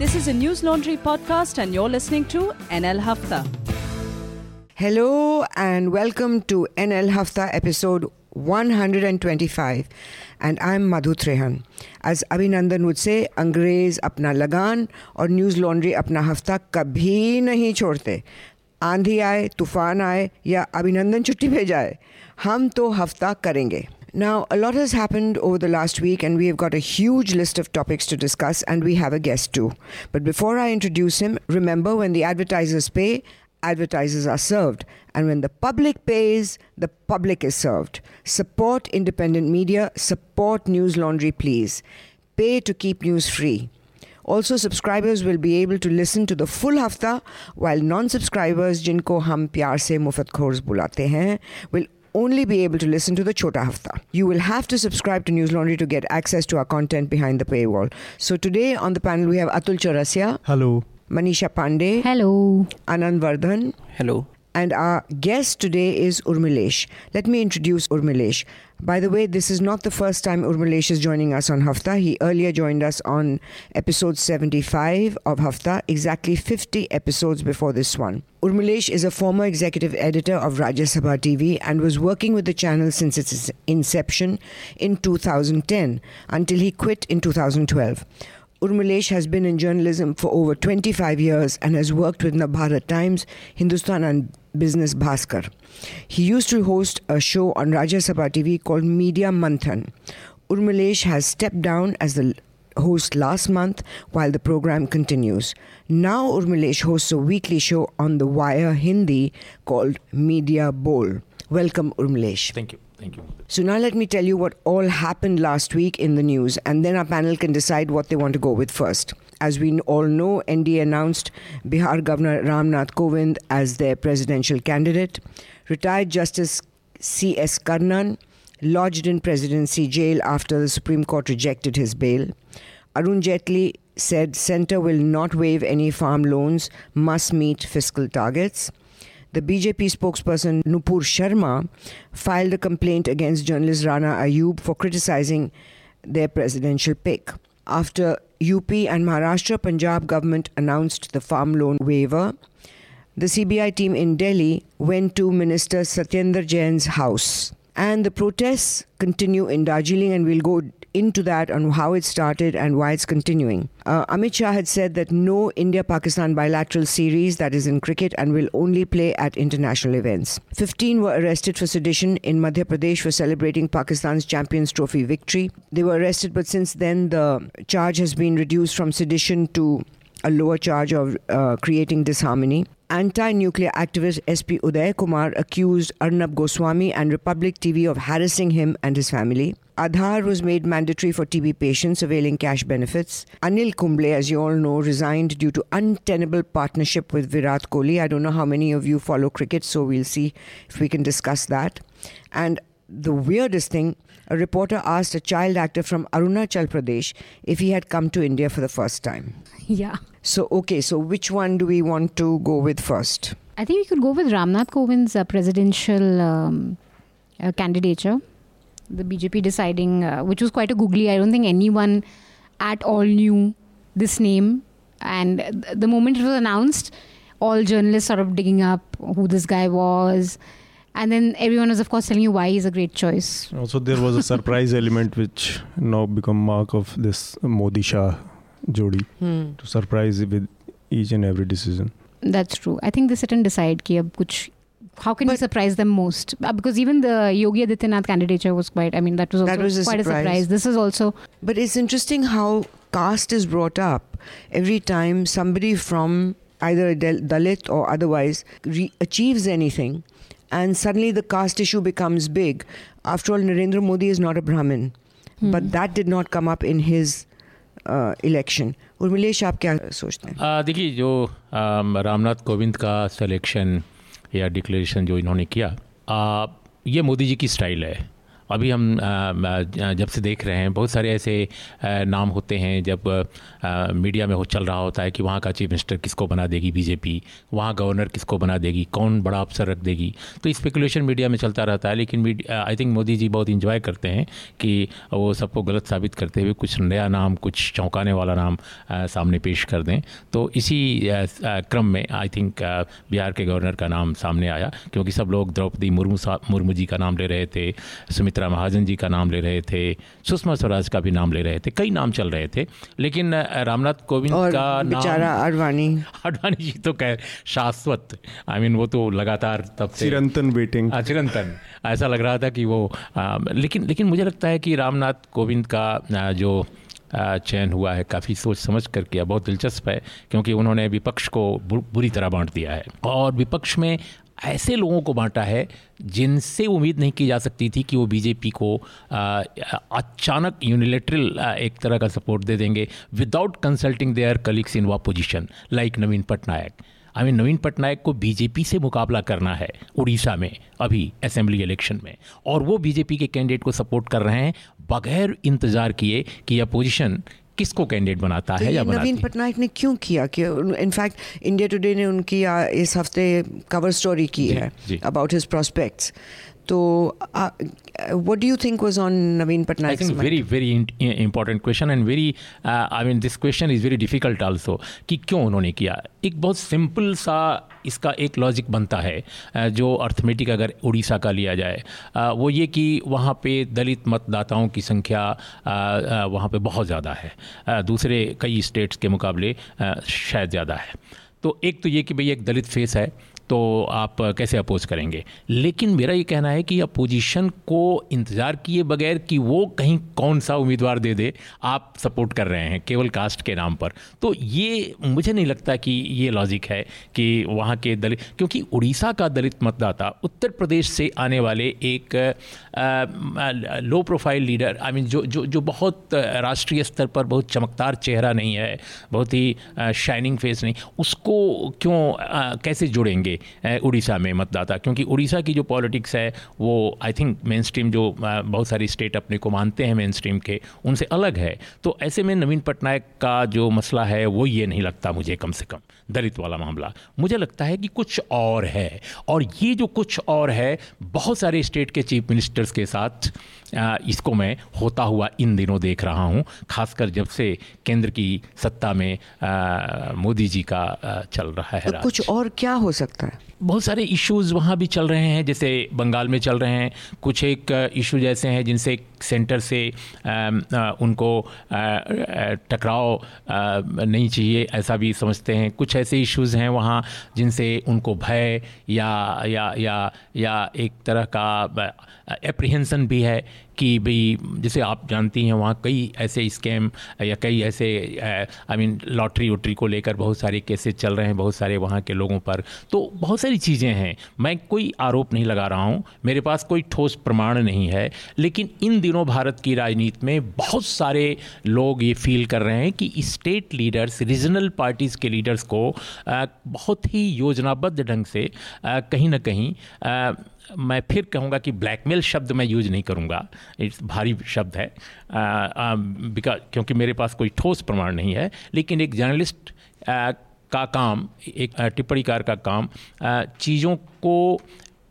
This is a News Laundry podcast, and you're listening to NL Hafta. Hello and welcome to NL Hafta episode 125 and I'm Madhu Trehan. As would say, अंग्रेज़ अपना लगान और news laundry अपना हफ़्ता कभी नहीं छोड़ते आंधी आए तूफ़ान आए या अभिनंदन छुट्टी पे जाए हम तो हफ़्ता करेंगे Now, a lot has happened over the last week, and we have got a huge list of topics to discuss, and we have a guest too. But before I introduce him, remember when the advertisers pay, advertisers are served. And when the public pays, the public is served. Support independent media, support News Laundry, please. Pay to keep news free. Also, subscribers will be able to listen to the full hafta, while non subscribers, jinko hum pyar se mufat khors bulate hain, will only be able to listen to the Chota Hafta. You will have to subscribe to News Laundry to get access to our content behind the paywall. So today on the panel we have Atul Chaurasia, Hello. Manisha Pandey, Hello. Anand Vardhan, Hello. and our guest today is Urmilesh. Let me introduce Urmilesh. By the way, this is not the first time Urmilesh is joining us on Hafta. He earlier joined us on episode 75 of Hafta, exactly 50 episodes before this one. Urmilesh is a former executive editor of Rajya Sabha TV and was working with the channel since its inception in 2010 until he quit in 2012. Urmilesh has been in journalism for over 25 years and has worked with Navbharat Times, Hindustan and Business Bhaskar. He used to host a show on Rajya Sabha TV called Media Manthan. Urmilesh has stepped down as the host last month while the program continues. Now Urmilesh hosts a weekly show on the Wire Hindi called Media Bol. Welcome Urmilesh. Thank you. Thank you. So now let me tell you what all happened last week in the news, and then our panel can decide what they want to go with first. As we all know, NDA announced Bihar Governor Ramnath Kovind as their presidential candidate. Retired Justice C.S. Karnan lodged in presidency jail after the Supreme Court rejected his bail. Arun Jaitley said centre will not waive any farm loans, must meet fiscal targets. The BJP spokesperson Nupur Sharma filed a complaint against journalist Rana Ayub for criticizing their presidential pick. After UP and Maharashtra, Punjab government announced the farm loan waiver. The CBI team in Delhi went to Minister Satyendra Jain's house. And the protests continue in Darjeeling, and we'll go into that on how it started and why it's continuing. Uh, Amit Shah had said that no India Pakistan bilateral series that is in cricket and will only play at international events. 15 were arrested for sedition in Madhya Pradesh for celebrating Pakistan's Champions Trophy victory. They were arrested, but since then the charge has been reduced from sedition to a lower charge of uh, creating disharmony. Anti nuclear activist SP Uday Kumar accused Arnab Goswami and Republic TV of harassing him and his family. Aadhaar was made mandatory for TB patients availing cash benefits. Anil Kumble, as you all know, resigned due to untenable partnership with Virat Kohli. I don't know how many of you follow cricket, so we'll see if we can discuss that. And the weirdest thing, a reporter asked a child actor from Arunachal Pradesh if he had come to India for the first time. Yeah. So, okay, so which one do we want to go with first? I think we could go with Ramnath Kovind's uh, presidential um, uh, candidature. The BJP deciding, uh, which was quite a googly. I don't think anyone at all knew this name. And th- the moment it was announced, all journalists sort of digging up who this guy was. And then everyone was, of course, telling you why he's a great choice. Also, there was a surprise element which now become mark of this Modi Shah jodi Hmm. to surprise with each and every decision. That's true. I think they sit and decide ki ab kuch, how can we surprise them most? Uh, Because even the Yogi Adityanath candidature was quite, I mean, that was also That was a quite surprise. a surprise. This is also, But it's interesting how caste is brought up every time somebody from either a Dalit or otherwise re- achieves anything, and suddenly the caste issue becomes big. After all, Narendra Modi is not a Brahmin, but that did not come up in his uh, election. Urmilesh आप क्या सोचते हैं आ, देखिए जो आम, रामनाथ कोविंद का selection या declaration जो इन्होंने किया आ, ये मोदी जी की स्टाइल है अभी हम जब से देख रहे हैं, बहुत सारे ऐसे नाम होते हैं जब मीडिया में हो, चल रहा होता है कि वहाँ का चीफ मिनिस्टर किसको बना देगी बीजेपी, वहाँ गवर्नर किसको बना देगी, कौन बड़ा अफसर रख देगी। तो स्पेकुलेशन मीडिया में चलता रहता है, लेकिन आई थिंक मोदी जी बहुत इंजॉय करते हैं कि वो सबको गलत साबित करते हुए कुछ नया नाम, कुछ चौंकाने वाला नाम सामने पेश कर दें। तो इसी क्रम में आई थिंक बिहार के गवर्नर का नाम सामने आया, क्योंकि सब लोग द्रौपदी मुर्मू मुर्मू जी का नाम ले रहे थे, सुमित्रा महाजन जी का नाम ले रहे थे सुषमा स्वराज का भी नाम ले रहे थे कई नाम चल रहे थे लेकिन रामनाथ कोविंद का नाम अडवाणी अडवाणी जी तो कह शाश्वत आई I मीन mean, वो तो लगातार तब से चिरंतन वेटिंग चिरंतन। ऐसा लग रहा था कि वो आ, लेकिन लेकिन मुझे लगता है कि रामनाथ कोविंद का जो चयन हुआ है काफ़ी सोच समझ कर किया बहुत दिलचस्प है क्योंकि उन्होंने विपक्ष को बुरी तरह बांट दिया है। और विपक्ष में ऐसे लोगों को बांटा है जिनसे उम्मीद नहीं की जा सकती थी कि वो बीजेपी को अचानक यूनिलेटरल एक तरह का सपोर्ट दे देंगे without consulting their colleagues in वा position like Naveen Patnaik I mean Naveen Patnaik को बीजेपी से मुकाबला करना है उड़ीसा में, अभी असेंबली इलेक्शन में। और वो बीजेपी के कैंडिडेट को सपोर्ट कर रहे हैं, बगैर इंतज़ार किए कि अपोजिशन किसको कैंडिडेट बनाता तो है या नवीन पटनायक ने क्यों किया कि इनफैक्ट इंडिया टुडे ने उनकी इस हफ़्ते कवर स्टोरी की है अबाउट हिज प्रोस्पेक्ट्स तो what do you think was on Naveen Patnaik? I think mind? very very in, important question and very uh, I mean this question is very difficult also कि क्यों उन्होंने किया एक बहुत simple सा इसका एक लॉजिक बनता है जो अर्थमेटिक अगर उड़ीसा का लिया जाए वो ये कि वहाँ पे दलित मतदाताओं की संख्या वहाँ पे बहुत ज़्यादा है दूसरे कई स्टेट्स के मुकाबले शायद ज़्यादा है तो एक तो ये कि भाई एक दलित फेस है तो आप कैसे अपोज करेंगे? लेकिन मेरा ये कहना है कि अपोजिशन को इंतज़ार किए बगैर कि वो कहीं कौन सा उम्मीदवार दे दे, आप सपोर्ट कर रहे हैं केवल कास्ट के नाम पर। तो ये मुझे नहीं लगता कि ये लॉजिक है कि वहाँ के दलित, क्योंकि उड़ीसा का दलित मतदाता उत्तर प्रदेश से आने वाले एक low profile leader I mean जो जो जो बहुत राष्ट्रीय स्तर पर बहुत चमकदार चेहरा नहीं है, बहुत ही शाइनिंग फेस नहीं, उसको क्यों कैसे जुड़ेंगे? उड़ीसा में मतदाता। क्योंकि उड़ीसा की जो पॉलिटिक्स है, वो आई थिंक मेन स्ट्रीम जो बहुत सारी स्टेट अपने को मानते हैं मेन स्ट्रीम के, उनसे अलग है। तो ऐसे में नवीन पटनायक का जो मसला है, वो ये नहीं लगता मुझे कम से कम, दलित वाला मामला। मुझे लगता है कि कुछ और है। और ये जो कुछ और है, बहुत सारे स्टेट के चीफ मिनिस्टर्स के साथ इसको मैं होता हुआ इन दिनों देख रहा हूँ खासकर जब से केंद्र की सत्ता में मोदी जी का चल रहा है तो कुछ और क्या हो सकता है? बहुत सारे इश्यूज़ वहाँ भी चल रहे हैं जैसे बंगाल में चल रहे हैं कुछ एक इशू जैसे हैं जिनसे सेंटर से उनको टकराव नहीं चाहिए ऐसा भी समझते हैं। कुछ ऐसे इश्यूज़ हैं वहाँ जिनसे उनको भय या या या या एक तरह का एप्रीहेंसन भी है कि भाई जैसे आप जानती हैं, वहाँ कई ऐसे स्कैम या कई ऐसे आई मीन लॉटरी वोटरी को लेकर बहुत सारे केसेस चल रहे हैं, बहुत सारे वहाँ के लोगों पर। तो बहुत सारी चीज़ें हैं। मैं कोई आरोप नहीं लगा रहा हूँ। मेरे पास कोई ठोस प्रमाण नहीं है। लेकिन इन दिनों भारत की राजनीति में बहुत सारे लोग ये फील कर रहे हैं कि स्टेट लीडर्स रीजनल पार्टीज़ के लीडर्स को बहुत ही योजनाबद्ध ढंग से कहीं ना कहीं मैं फिर कहूँगा कि ब्लैकमेल शब्द मैं यूज़ नहीं करूँगा। इट्स भारी शब्द है। बिकॉज़ क्योंकि मेरे पास कोई ठोस प्रमाण नहीं है लेकिन एक जर्नलिस्ट का काम एक टिप्पणीकार का काम चीज़ों को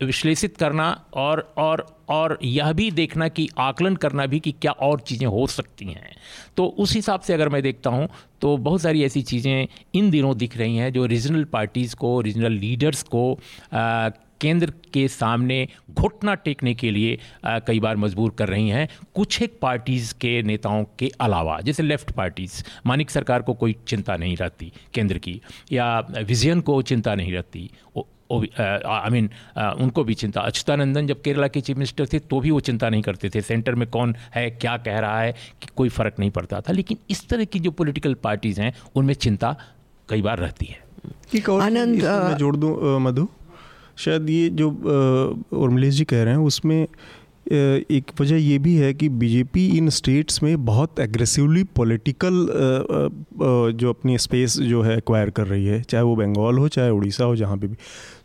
विश्लेषित करना और और और यह भी देखना कि आकलन करना भी कि क्या और चीज़ें हो सकती हैं। तो उस हिसाब से अगर मैं देखता हूँ तो बहुत सारी ऐसी चीज़ें इन दिनों दिख रही हैं जो रीजनल पार्टीज़ को रीजनल लीडर्स को आ, केंद्र के सामने घुटना टेकने के लिए आ, कई बार मजबूर कर रही हैं कुछ एक पार्टीज़ के नेताओं के अलावा जैसे लेफ़्ट पार्टीज़। मानिक सरकार को कोई चिंता नहीं रहती केंद्र की या विजयन को चिंता नहीं रहती। आई मीन उनको भी चिंता। अच्युतानंदन जब केरला के चीफ मिनिस्टर थे तो भी वो चिंता नहीं करते थे। सेंटर में कौन है क्या कह रहा है कि कोई फ़र्क नहीं पड़ता था। लेकिन इस तरह की जो पॉलिटिकल पार्टीज़ हैं उनमें चिंता कई बार रहती है। आनंद जोड़ दूँ मधु? शायद ये जो उर्मिलेश जी कह रहे हैं, उसमें एक वजह ये भी है कि बीजेपी इन स्टेट्स में बहुत एग्रेसिवली पॉलिटिकल जो अपनी स्पेस जो है एक्वायर कर रही है, चाहे वो बंगाल हो, चाहे उड़ीसा हो, जहाँ पे भी।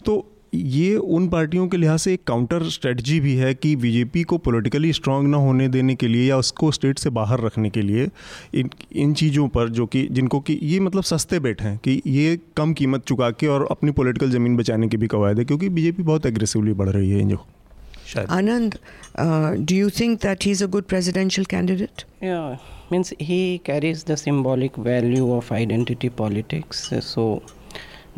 तो ये उन पार्टियों के लिहाज से एक काउंटर स्ट्रेटजी भी है कि बीजेपी को पॉलिटिकली स्ट्रांग ना होने देने के लिए या उसको स्टेट से बाहर रखने के लिए इन इन चीज़ों पर जो कि जिनको कि ये मतलब सस्ते बेट हैं कि ये कम कीमत चुका के और अपनी पॉलिटिकल ज़मीन बचाने की भी कवायद है क्योंकि बीजेपी बहुत एग्रेसिवली बढ़ रही है इन जो Anand, uh, do you think that he's a good presidential candidate? Yeah, means he carries the symbolic value of identity politics. uh, So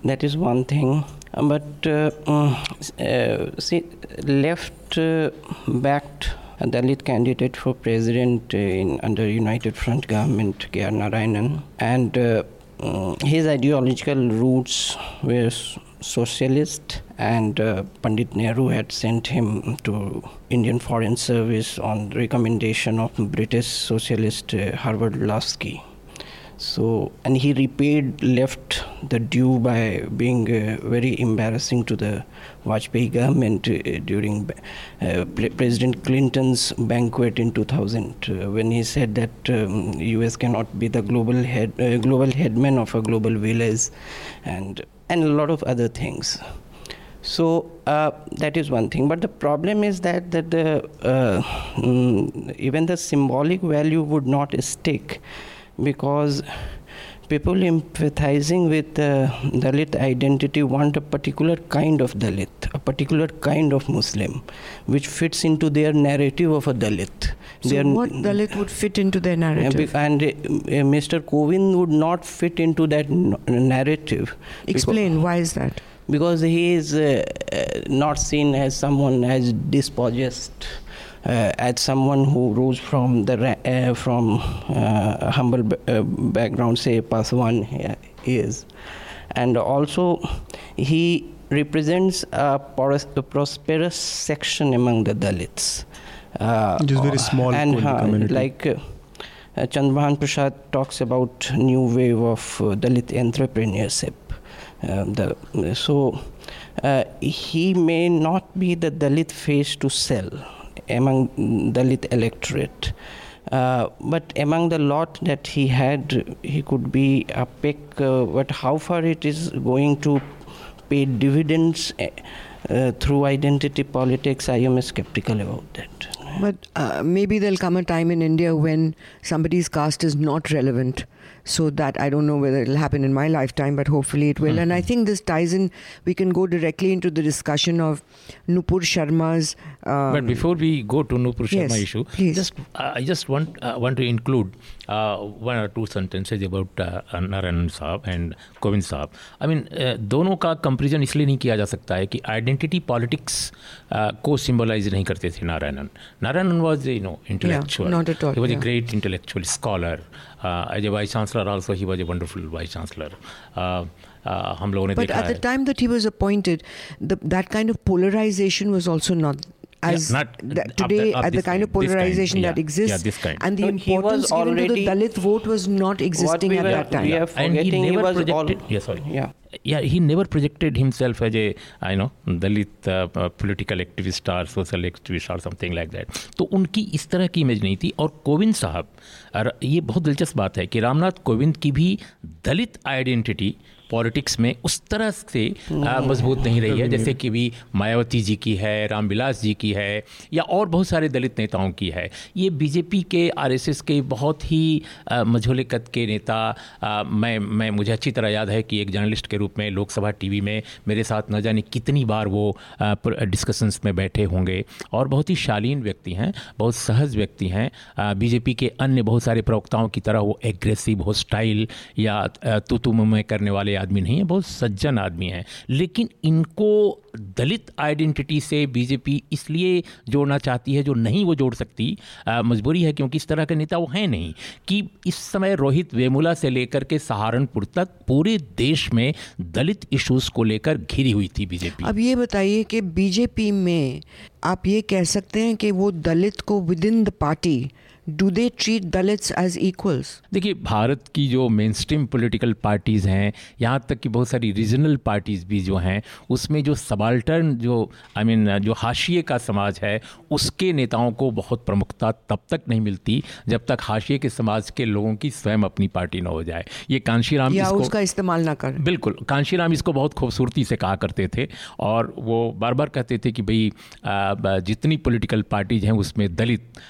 that is one thing. But uh, mm, uh, see, left uh, backed Dalit candidate for president in under United Front government, K.R. Narayanan, and mm, his ideological roots were socialist and uh, Pandit Nehru had sent him to Indian Foreign Service on recommendation of British socialist uh, Harold Laski. So, and he repaid left the due by being uh, very embarrassing to the Vajpayee government uh, during uh, Pre- President Clinton's banquet in 2000 uh, when he said that um, US cannot be the global head, uh, global headman of a global village, and and a lot of other things. So uh, that is one thing. But the problem is that that the uh, mm, even the symbolic value would not stick because people empathizing with the Dalit identity want a particular kind of Dalit, a particular kind of Muslim, which fits into their narrative of a Dalit. So, Their- what Dalit would fit into their narrative? and uh, Mr. Kovind would not fit into that n- narrative. Explain why is that? because he is uh, uh, not seen as someone as dispossessed uh, as someone who rose from the uh, from uh, humble b- uh, background say Paswan uh, is and also he represents a, poros- a prosperous section among the dalits uh, is very small and uh, community. like uh, uh, Prasad talks about new wave of uh, Dalit entrepreneurship. Uh, the, so uh, he may not be the Dalit face to sell among the Dalit electorate. Uh, but among the lot that he had, he could be a pick. Uh, but how far it is going to pay dividends uh, uh, through identity politics, I am skeptical about that. But uh, maybe there'll come a time in India when somebody's caste is not relevant. So that I don't know whether it'll happen in my lifetime, but hopefully it will. And I think this ties in. We can go directly into the discussion of Nupur Sharma's. Um, but before we go to Nupur Sharma yes, issue, please. just uh, I just want uh, want to include uh, one or two sentences about uh, Narayan Saab and Kovind Saab. I mean, uh, दोनों का comparison इसलिए नहीं किया जा सकता है कि identity politics को सिंबलाइज नहीं करते थे Narayanan Narayanan was you know intellectual not at all, he was yeah. a great intellectual scholar uh, as a vice chancellor also he was a wonderful vice chancellor uh, uh, हम लोगों ने But देखा at the है time that he was appointed, the, that kind of not as not that today the- at the this kind of polarization kind, that exists yeah, this kind. and the No, was importance given to the Dalit vote was not existing we at were, that time. We are and he forgetting he, never was all, yeah sorry yeah. yeah he never projected himself as a I know Dalit uh, uh, political activist or social activist or something like that तो उनकी इस तरह की image नहीं थी और कोविंद साहब और ये बहुत दिलचस्प बात है कि रामनाथ कोविंद की भी दलित आइडेंटिटी पॉलिटिक्स में उस तरह से मज़बूत नहीं रही है। जैसे कि भी मायावती जी की है रामविलास जी की है या और बहुत सारे दलित नेताओं की है। ये बीजेपी के आरएसएस के बहुत ही मझोले कद के नेता आ, मैं मैं मुझे अच्छी तरह याद है कि एक जर्नलिस्ट के रूप में लोकसभा टीवी में मेरे साथ न जाने कितनी बार वो डिस्कशंस में बैठे होंगे। और बहुत ही शालीन व्यक्ति हैं बहुत सहज व्यक्ति हैं। बीजेपी के अन्य बहुत सारे प्रवक्ताओं की तरह वो एग्रेसिव होस्टाइल या तू तू में करने वाले आदमी नहीं है, बहुत सज्जन आदमी है। लेकिन इनको दलित आइडेंटिटी से बीजेपी इसलिए जोड़ना चाहती है जो नहीं वो जोड़ सकती मजबूरी है क्योंकि इस तरह के नेता वो हैं नहीं, कि इस समय रोहित वेमुला से लेकर के सहारनपुर तक पूरे देश में दलित इश्यूज़ को लेकर घिरी हुई थी बीजेपी। अब ये बताइए कि बीजेपी में आप ये कह सकते हैं कि वो दलित को within the party do they treat Dalits as equals? देखिए भारत की जो मेन स्ट्रीम पोलिटिकल पार्टीज़ हैं यहाँ तक कि बहुत सारी रीजनल पार्टीज़ भी जो हैं उसमें जो सबाल्टर्न जो आई I मीन mean, जो हाशिए का समाज है उसके नेताओं को बहुत प्रमुखता तब तक नहीं मिलती जब तक हाशिए के समाज के लोगों की स्वयं अपनी पार्टी न हो जाए ये कांशीराम या इसको उसका इस्तेमाल ना कर बिल्कुल कांशीराम इसको बहुत खूबसूरती से कहा करते थे और वो बार बार कहते थे कि भाई जितनी पोलिटिकल पार्टीज़ हैं उसमें दलित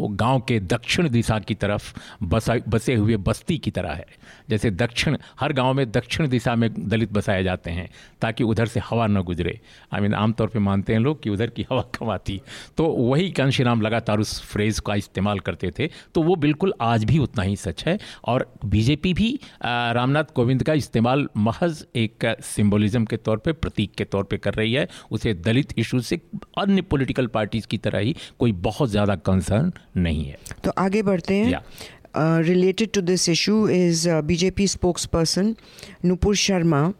गाँव के दक्षिण दिशा की तरफ़ बसा बसे हुए बस्ती की तरह है। जैसे दक्षिण हर गाँव में दक्षिण दिशा में दलित बसाए जाते हैं ताकि उधर से हवा न गुजरे। आई मीन आमतौर पर मानते हैं लोग कि उधर की हवा कम आती। तो वही कांशीराम लगातार उस फ्रेज़ का इस्तेमाल करते थे। तो वो बिल्कुल आज भी उतना ही सच है। और बीजेपी भी रामनाथ कोविंद का इस्तेमाल महज एक सिम्बोलिज्म के तौर पर प्रतीक के तौर पर कर रही है। उसे दलित इशू से अन्य पोलिटिकल पार्टीज़ की तरह ही कोई बहुत ज़्यादा कंसर्न नहीं है। तो आगे बढ़ते हैं। Uh, related to this issue is uh, BJP spokesperson Nupur Sharma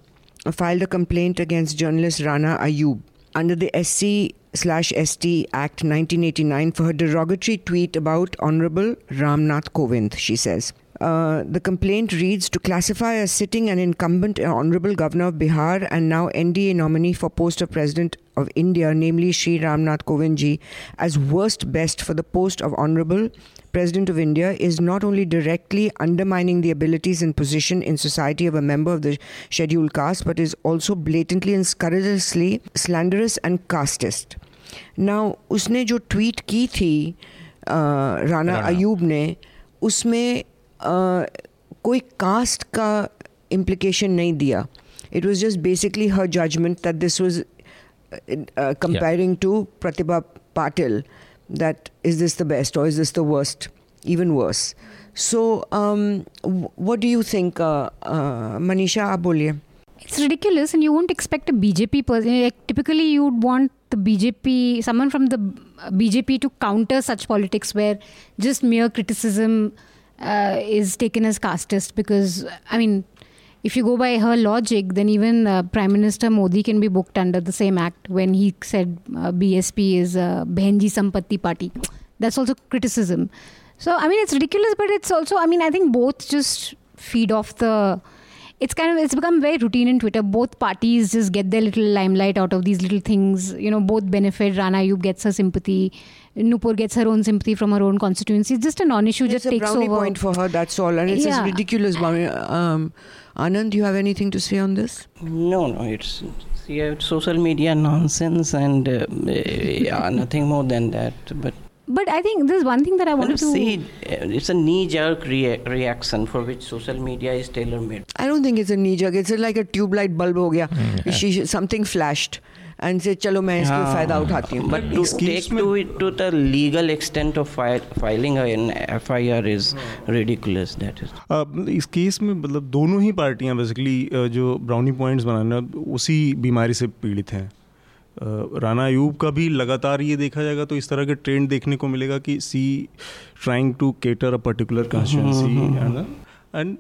filed a complaint against journalist Rana Ayub under the SC slash ST Act 1989 for her derogatory tweet about Honorable Ramnath Kovind, she says. Uh, the complaint reads to classify a sitting and incumbent honorable governor of Bihar and now NDA nominee for post of president of India, namely Sri Ramnath Kovind as worst best for the post of honorable president of India is not only directly undermining the abilities and position in society of a member of the scheduled caste, but is also blatantly and scurrilously slanderous and casteist. Now, उसने जो tweet की थी राना अयूब ने उसमें कोई cast का implication नहीं दिया it was just basically her judgment that this was uh, comparing yeah. to Pratibha Patil that is this the best or is this the worst? Even worse. So um, what do you think uh, uh, Manisha आप it's ridiculous and you won't expect a BJP person like typically you'd want the BJP someone from the BJP to counter such politics where just mere criticism uh, is taken as casteist because I mean, if you go by her logic, then even uh, Prime Minister Modi can be booked under the same act when he said uh, BSP is a Behenji Sampatti party. That's also criticism. So I mean, it's ridiculous, but it's also I mean, I think both just feed off the. It's kind of it's become very routine in Twitter. Both parties just get their little limelight out of these little things. You know, both benefit. Rana Ayub gets her sympathy. Nupur gets her own sympathy from her own constituency. It's just a non-issue. It's just a takes brownie over. point for her. That's all, and it's Yeah. a ridiculous. Um, Anand, do you have anything to say on this? No, no, it's, yeah, it's social media nonsense and uh, eh, yeah, nothing more than that. But but I think there's one thing that I want to see. It's a knee-jerk rea- reaction for which social media is tailor-made. I don't think it's a knee-jerk. It's like a tube light bulb. Ho gaya. Mm, yeah. She, something flashed. And said चलो मैं इसका हाँ, फ़ायदा उठाती हूँ. To it to the legal extent of fi- filing an FIR is ridiculous. That is. अब इस case में मतलब दोनों ही पार्टियाँ बेसिकली जो ब्राउनी पॉइंट्स बनाना उसी बीमारी से पीड़ित हैं अ, राना अयूब का भी लगातार ये देखा जाएगा तो इस तरह के ट्रेंड देखने को मिलेगा कि see trying to cater a particular constituency and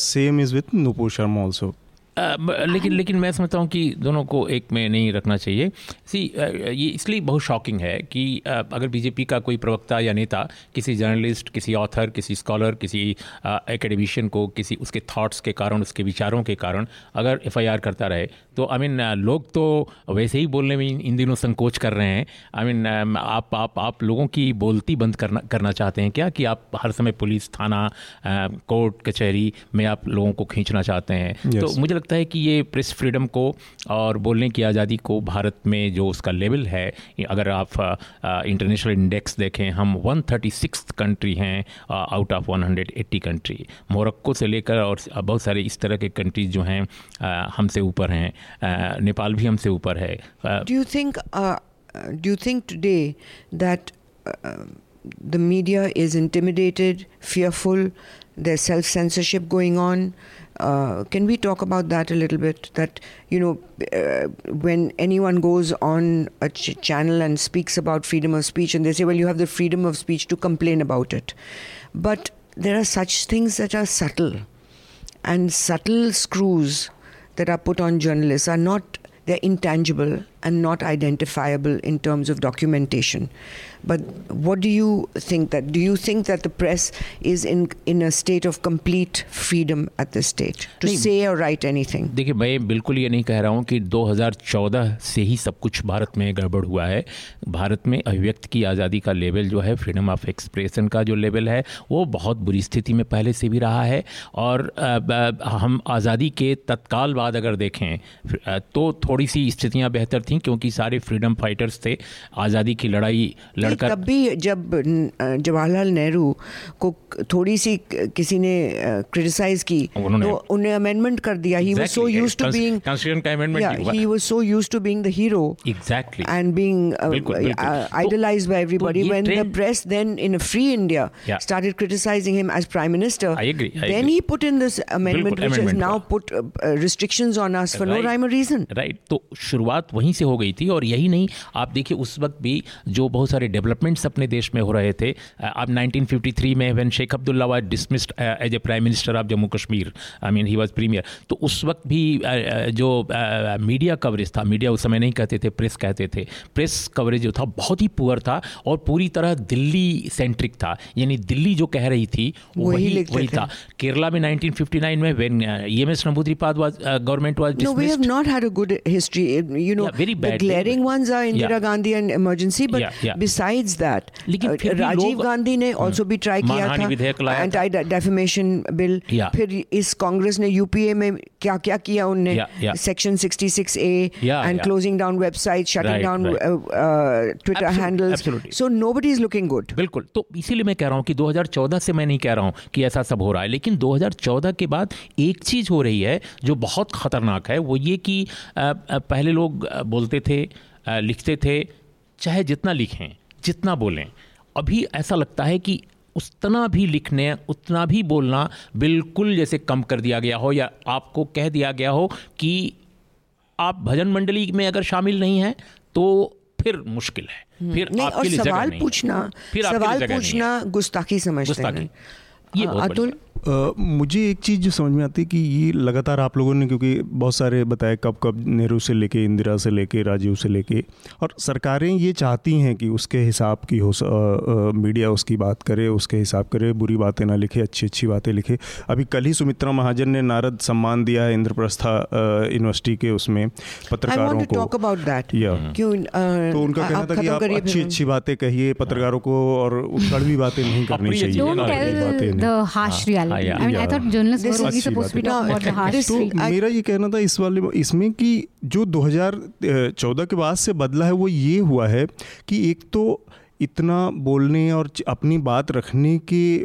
same is with Nupur Sharma also ब- लेकिन लेकिन मैं समझता हूँ कि दोनों को एक में नहीं रखना चाहिए। सी ये इसलिए बहुत शॉकिंग है कि अगर बीजेपी का कोई प्रवक्ता या नेता किसी जर्नलिस्ट किसी ऑथर किसी स्कॉलर किसी एकेडमिशियन को किसी उसके थॉट्स के कारण उसके विचारों के कारण अगर एफआईआर करता रहे तो आई मीन लोग तो वैसे ही बोलने में इन दिनों संकोच कर रहे हैं। आई मीन आप आप आप लोगों की बोलती बंद करना करना चाहते हैं क्या कि आप हर समय पुलिस थाना कोर्ट कचहरी में आप लोगों को खींचना चाहते हैं? Yes. तो मुझे लगता है कि ये प्रेस फ्रीडम को और बोलने की आज़ादी को भारत में जो उसका लेवल है अगर आप इंटरनेशनल इंडेक्स देखें हम 136 कंट्री हैं आउट ऑफ़ 180 कंट्री मोरक्को से लेकर और बहुत सारे इस तरह के कंट्रीज़ जो हैं हमसे ऊपर हैं नेपाल भी हमसे ऊपर है do you think today that uh, the media is intimidated, fearful? There's self censorship going on. Uh, can we talk about that a little bit? That you know, uh, when anyone goes on a ch- channel and speaks about freedom of speech, and they say, "Well, you have the freedom of speech to complain about it," but there are such things that are subtle, and subtle screws that are put on journalists are not they're intangible and not identifiable in terms of documentation. But what do you think that? Do you think that the press is in in a state of complete freedom at this stage to say or write anything? देखिए मैं बिल्कुल ये नहीं कह रहा हूँ कि 2014 से ही सब कुछ भारत में गड़बड़ हुआ है भारत में अभिव्यक्त की आज़ादी का लेवल जो है फ्रीडम ऑफ़ एक्सप्रेशन का जो लेवल है वो बहुत बुरी स्थिति में पहले से भी रहा है और अ, हम आज़ादी के तत्काल बाद अगर देखें अ, तो थोड़ी सी स्थितियाँ बेहतर थीं थी क्योंकि सारे फ्रीडम फाइटर्स थे आज़ादी की लड़ाई लड़कर तब भी जब जवाहरलाल नेहरू को थोड़ी सी किसी ने क्रिटिसाइज की तो उन्हें अमेंडमेंट कर दिया। He was so used to being constitution का he was so used to being the hero exactly and being idolised by everybody when the press then in a free India started criticising him as prime minister I agree then he put in this amendment which is now put restrictions on us for no rhyme reason right तो शुरुआत वहीं से हो गई थी और यही नहीं आप देखिए उस वक्त भी जो बहुत सारे डेवलपमेंट्स अपने देश में हो रहे थे अ, अब 1953 में when Sheikh Abdullah was dismissed as a prime minister of Jammu Kashmir I mean he was premier तो उस वक्त भी अ, अ, जो मीडिया कवरेज था मीडिया उस समय नहीं कहते थे प्रेस कहते थे प्रेस कवरेज जो था बहुत ही पुअर था और पूरी तरह दिल्ली सेंट्रिक था यानी दिल्ली जो कह रही थी वही वही थे। केरला में 1959 में when EMS Namboodiripad was government was dismissed not had a good history. It- You know, Yeah, very bad, very glaring ones are Indira Yeah. Gandhi and emergency. But Yeah, yeah. besides that, लेकिन uh, फिर राजीव गांधी ने also भी try किया था। Anti defamation bill Yeah. फिर इस कांग्रेस ने UPA में क्या क्या किया उनने Yeah, yeah. Section 66 A Yeah, and yeah. closing down websites shutting Right, down right. uh, uh, twitter Absolutely, handles absolutely. so nobody is looking good बिल्कुल तो इसीलिए मैं कह रहा हूँ कि 2014 से मैं नहीं कह रहा हूँ कि ऐसा सब हो रहा है लेकिन 2014 के बाद एक चीज़ हो रही है जो बहुत ख़तरनाक है वो ये कि अ, अ, पहले लोग अ, बोलते थे लिखते थे चाहे जितना लिखें जितना बोलें अभी ऐसा लगता है कि उतना भी लिखने उतना भी बोलना बिल्कुल जैसे कम कर दिया गया हो या आपको कह दिया गया हो कि आप भजन मंडली में अगर शामिल नहीं हैं तो फिर मुश्किल है फिर नहीं आपके और लिए जगह सवाल नहीं। पूछना फिर सवाल पूछना गुस्ताखी समझते। हैं ये हाँ, अतुल। अ, मुझे एक चीज़ जो समझ में आती है कि ये लगातार आप लोगों ने क्योंकि बहुत सारे बताए कब कब नेहरू से लेके इंदिरा से लेके राजीव से लेके और सरकारें ये चाहती हैं कि उसके हिसाब की हो अ, मीडिया उसकी बात करे उसके हिसाब करे बुरी बातें ना लिखे अच्छी अच्छी बातें लिखे। अभी कल ही सुमित्रा महाजन ने नारद सम्मान दिया है इंद्रप्रस्था यूनिवर्सिटी के उसमें पत्रकारों को। क्यों तो उनका कहना था कि आप अच्छी अच्छी बातें कहिए पत्रकारों को और कड़वी बातें नहीं करनी चाहिए। चीज़ें Don't ना कड़वी tell बातें नहीं। the harsh reality. yeah. I mean, I thought journalists were only supposed to be talking about the harsh तो मेरा ये कहना था इस वाले इसमें कि जो 2014 के बाद से बदला है वो ये हुआ है कि एक तो इतना बोलने और अपनी बात रखने की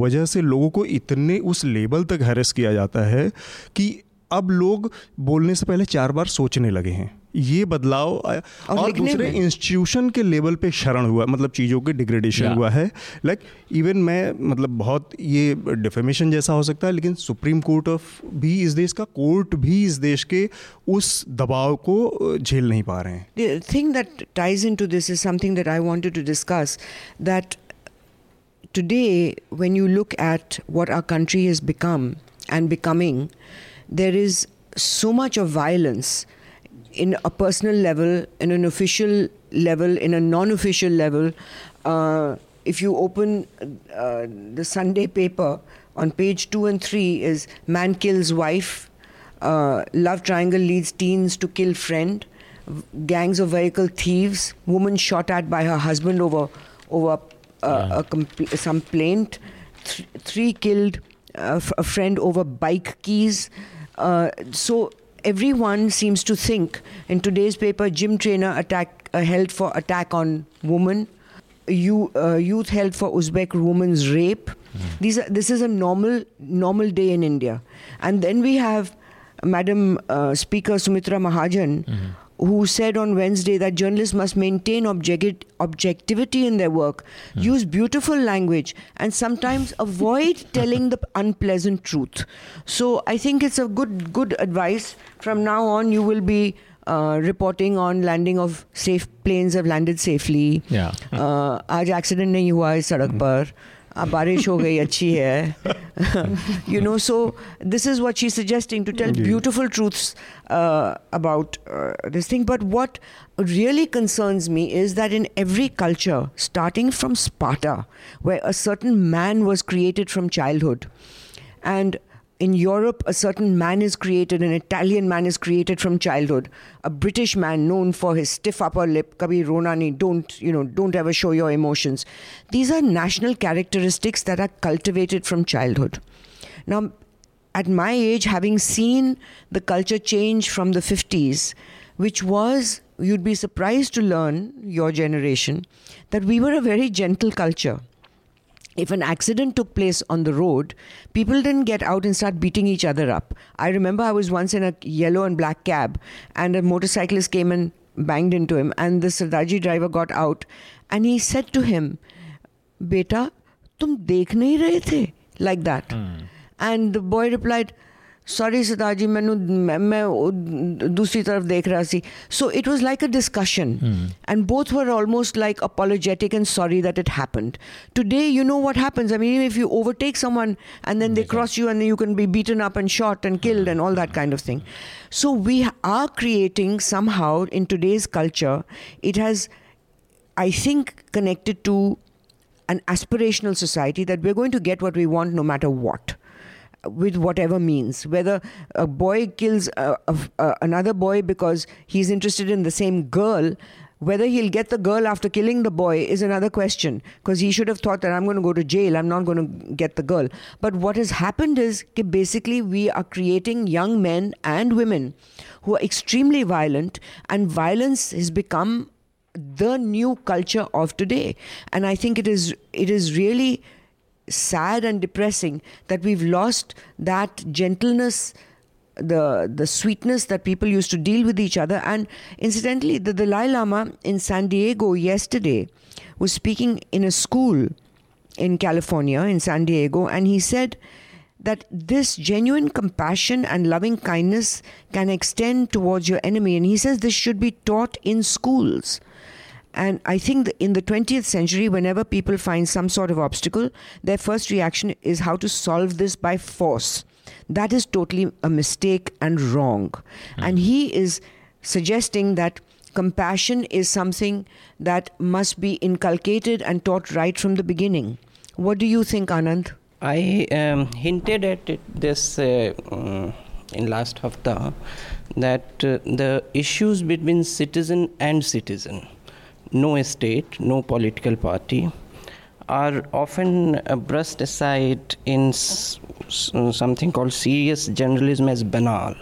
वजह से लोगों को इतने उस लेवल तक हैरेस किया जाता है कि अब लोग बोलने से पहले चार बार सोचने लगे हैं ये बदलाव और, दूसरे इंस्टीट्यूशन के लेवल पे शरण हुआ मतलब चीज़ों के डिग्रेडेशन हुआ है। लाइक like, इवन मैं मतलब बहुत ये डिफेमेशन जैसा हो सकता है लेकिन सुप्रीम कोर्ट ऑफ़ भी इस देश का कोर्ट भी इस देश के उस दबाव को झेल नहीं पा रहे हैं। Thing that ties in to this is something that I want to discuss that today when you look at what our country is become and becoming there is so much of violence in a personal level, in an official level, in a non official level. Uh, if you open uh, the Sunday paper, on page two and three is man kills wife, uh, love triangle leads teens to kill friend, gangs of vehicle thieves, woman shot at by her husband over over uh, a compl- some plaint, th- three killed, uh, f- a friend over bike keys. Uh, so everyone seems to think in today's paper, gym trainer attack uh, held for attack on woman. You, uh, youth held for Uzbek woman's rape. These are, this is a normal normal day in India, and then we have Madam uh, Speaker Sumitra Mahajan, who said on Wednesday that journalists must maintain object- objectivity in their work, use beautiful language, and sometimes avoid telling the unpleasant truth. So I think it's a good good advice. From now on, you will be. Uh, reporting on landing of safe planes have landed safely. Yeah. Uh, आज accident नहीं हुआ है सड़क पर अब बारिश हो गई अच्छी है you know so this is what she's suggesting to tell beautiful truths uh, about uh, this thing but what really concerns me is that in every culture starting from sparta where a certain man was created from childhood and in Europe, a certain man is created, an Italian man is created from childhood. A British man known for his stiff upper lip, kabhi rona nahi, don't, you know, don't ever show your emotions. These are national characteristics that are cultivated from childhood. Now, at my age, having seen the culture change from the 50s, which was, you'd be surprised to learn, your generation, that we were a very gentle culture if an accident took place on the road, people didn't get out and start beating each other up. I remember I was once in a yellow and black cab, and a motorcyclist came and banged into him, and the Sardaji driver got out, and he said to him, "Beta, tum dekh nahi rahe the?" Like that. Hmm. And the boy replied, sorry sitaji mainu main dusri taraf dekh raha si. So it was like a discussion. Hmm. And both were almost like apologetic and sorry that it happened. Today you know what happens. I mean if you overtake someone and then they cross you and then you can be beaten up and shot and killed hmm. and all that kind of thing. So we are creating somehow in today's culture it has i think connected to an aspirational society that we're going to get what we want no matter what with whatever means. Whether a boy kills a, a, a, another boy because he's interested in the same girl, whether he'll get the girl after killing the boy is another question because he should have thought that I'm going to go to jail, I'm not going to get the girl. But what has happened is that basically we are creating young men and women who are extremely violent, and violence has become the new culture of today. And I think it is it is really sad and depressing that we've lost that gentleness the the sweetness that people used to deal with each other. And incidentally the Dalai Lama in San Diego yesterday was speaking in a school in California in San Diego and he said that this genuine compassion and loving kindness can extend towards your enemy. And he says this should be taught in schools and I think in the 20th century, whenever people find some sort of obstacle, their first reaction is how to solve this by force. That is totally a mistake and wrong. And he is suggesting that compassion is something that must be inculcated and taught right from the beginning. What do you think, Anand? I um, hinted at it this uh, um, in last hafta that uh, the issues between citizen and citizen no state, no political party, are often uh, brushed aside in s- s- something called serious journalism as banal.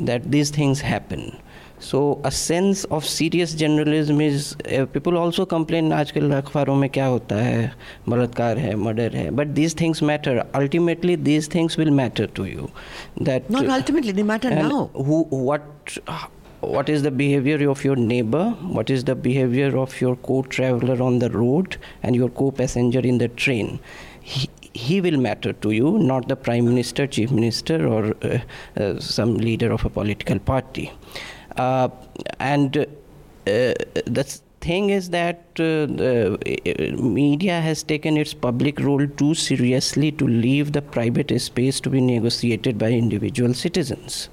That these things happen. So a sense of serious journalism is uh, people also complain आजकल अखबारों में क्या होता है बलात्कार है murder है but these things matter ultimately these things will matter to you that Not ultimately, they matter and now. who what is the behavior of your neighbor? What is the behavior of your co-traveler on the road and your co-passenger in the train? He, he will matter to you not the prime minister chief minister or uh, uh, some leader of a political party. Uh, and uh, the thing is that uh, the uh, media has taken its public role too seriously to leave the private space to be negotiated by individual citizens.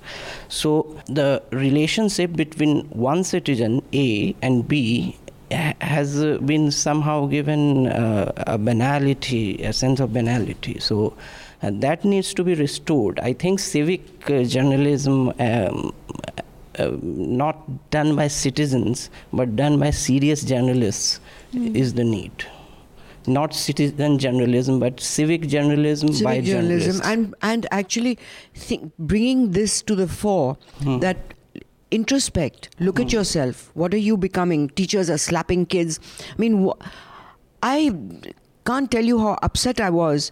So the relationship between one citizen A and B has uh, been somehow given uh, a banality, a sense of banality. So uh, that needs to be restored. I think civic uh, journalism. Um, uh, not done by citizens but done by serious journalists hmm. is the need. Not citizen journalism but civic journalism by civic journalism. journalists. and and actually think, bringing this to the fore hmm. that introspect look at hmm. yourself. What are you becoming? Teachers are slapping kids. I mean wh- i can't tell you how upset i was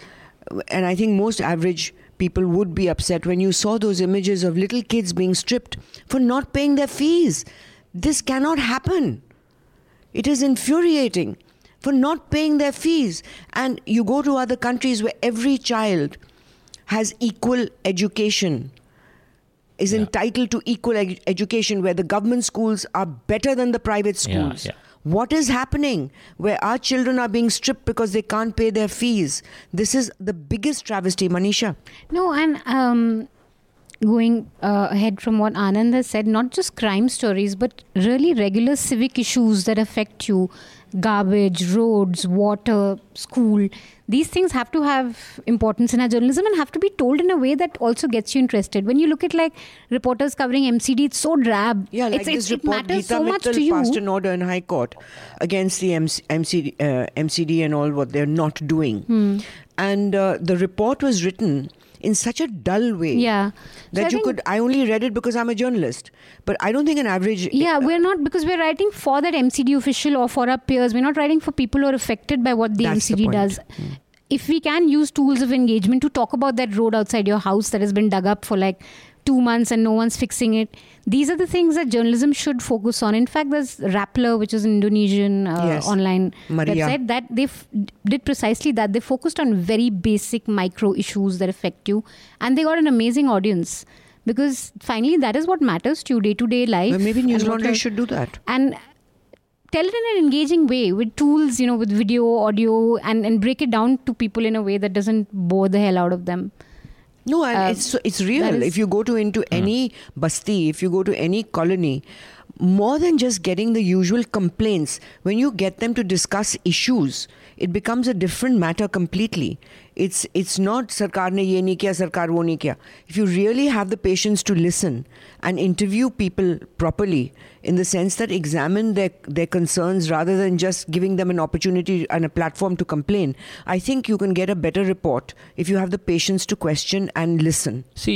and i think most average people would be upset when you saw those images of little kids being stripped for not paying their fees this cannot happen it is infuriating for not paying their fees. And you go to other countries where every child has equal education, is entitled to equal ed- education, where the government schools are better than the private Yeah, schools. yeah. What is happening where our children are being stripped because they can't pay their fees? This is the biggest travesty, Manisha. No, and um, going uh, ahead from what Anand has said, not just crime stories, but really regular civic issues that affect you garbage, roads, water, school. These things have to have importance in our journalism and have to be told in a way that also gets you interested. When you look at like reporters covering MCD, it's so drab. Yeah, like it's, this it's, report, it matters Geeta so much to you. passed an order in High Court against the MC, MCD, uh, MCD and all what they're not doing. Hmm. And uh, the report was written in such a dull way Yeah. That I you could. I only read it because I'm a journalist, but I don't think an average. Yeah, uh, we're not because we're writing for that MCD official or for our peers. We're not writing for people who are affected by what the the MCD point. does. If we can use tools of engagement to talk about that road outside your house that has been dug up for like two months and no one's fixing it, these are the things that journalism should focus on. In fact, there's Rappler, which is an Indonesian uh, Yes. online Maria. website, that they f- did precisely that. They focused on very basic micro issues that affect you, and they got an amazing audience. Because finally, that is what matters to day to day life. Well, maybe News Laundry should do that. and tell it in an engaging way with tools, you know, with video, audio, and, and break it down to people in a way that doesn't bore the hell out of them. No, and Uh, it's it's real. is- if you go to into any basti, if you go to any colony, more than just getting the usual complaints, when you get them to discuss issues, it becomes a different matter completely It's it's not sarkar ne ye nahi kiya, sarkar wo nahi kiya. If you really have the patience to listen and interview people properly, in the sense that examine their their concerns rather than just giving them an opportunity and a platform to complain, I think you can get a better report if you have the patience to question and listen. सी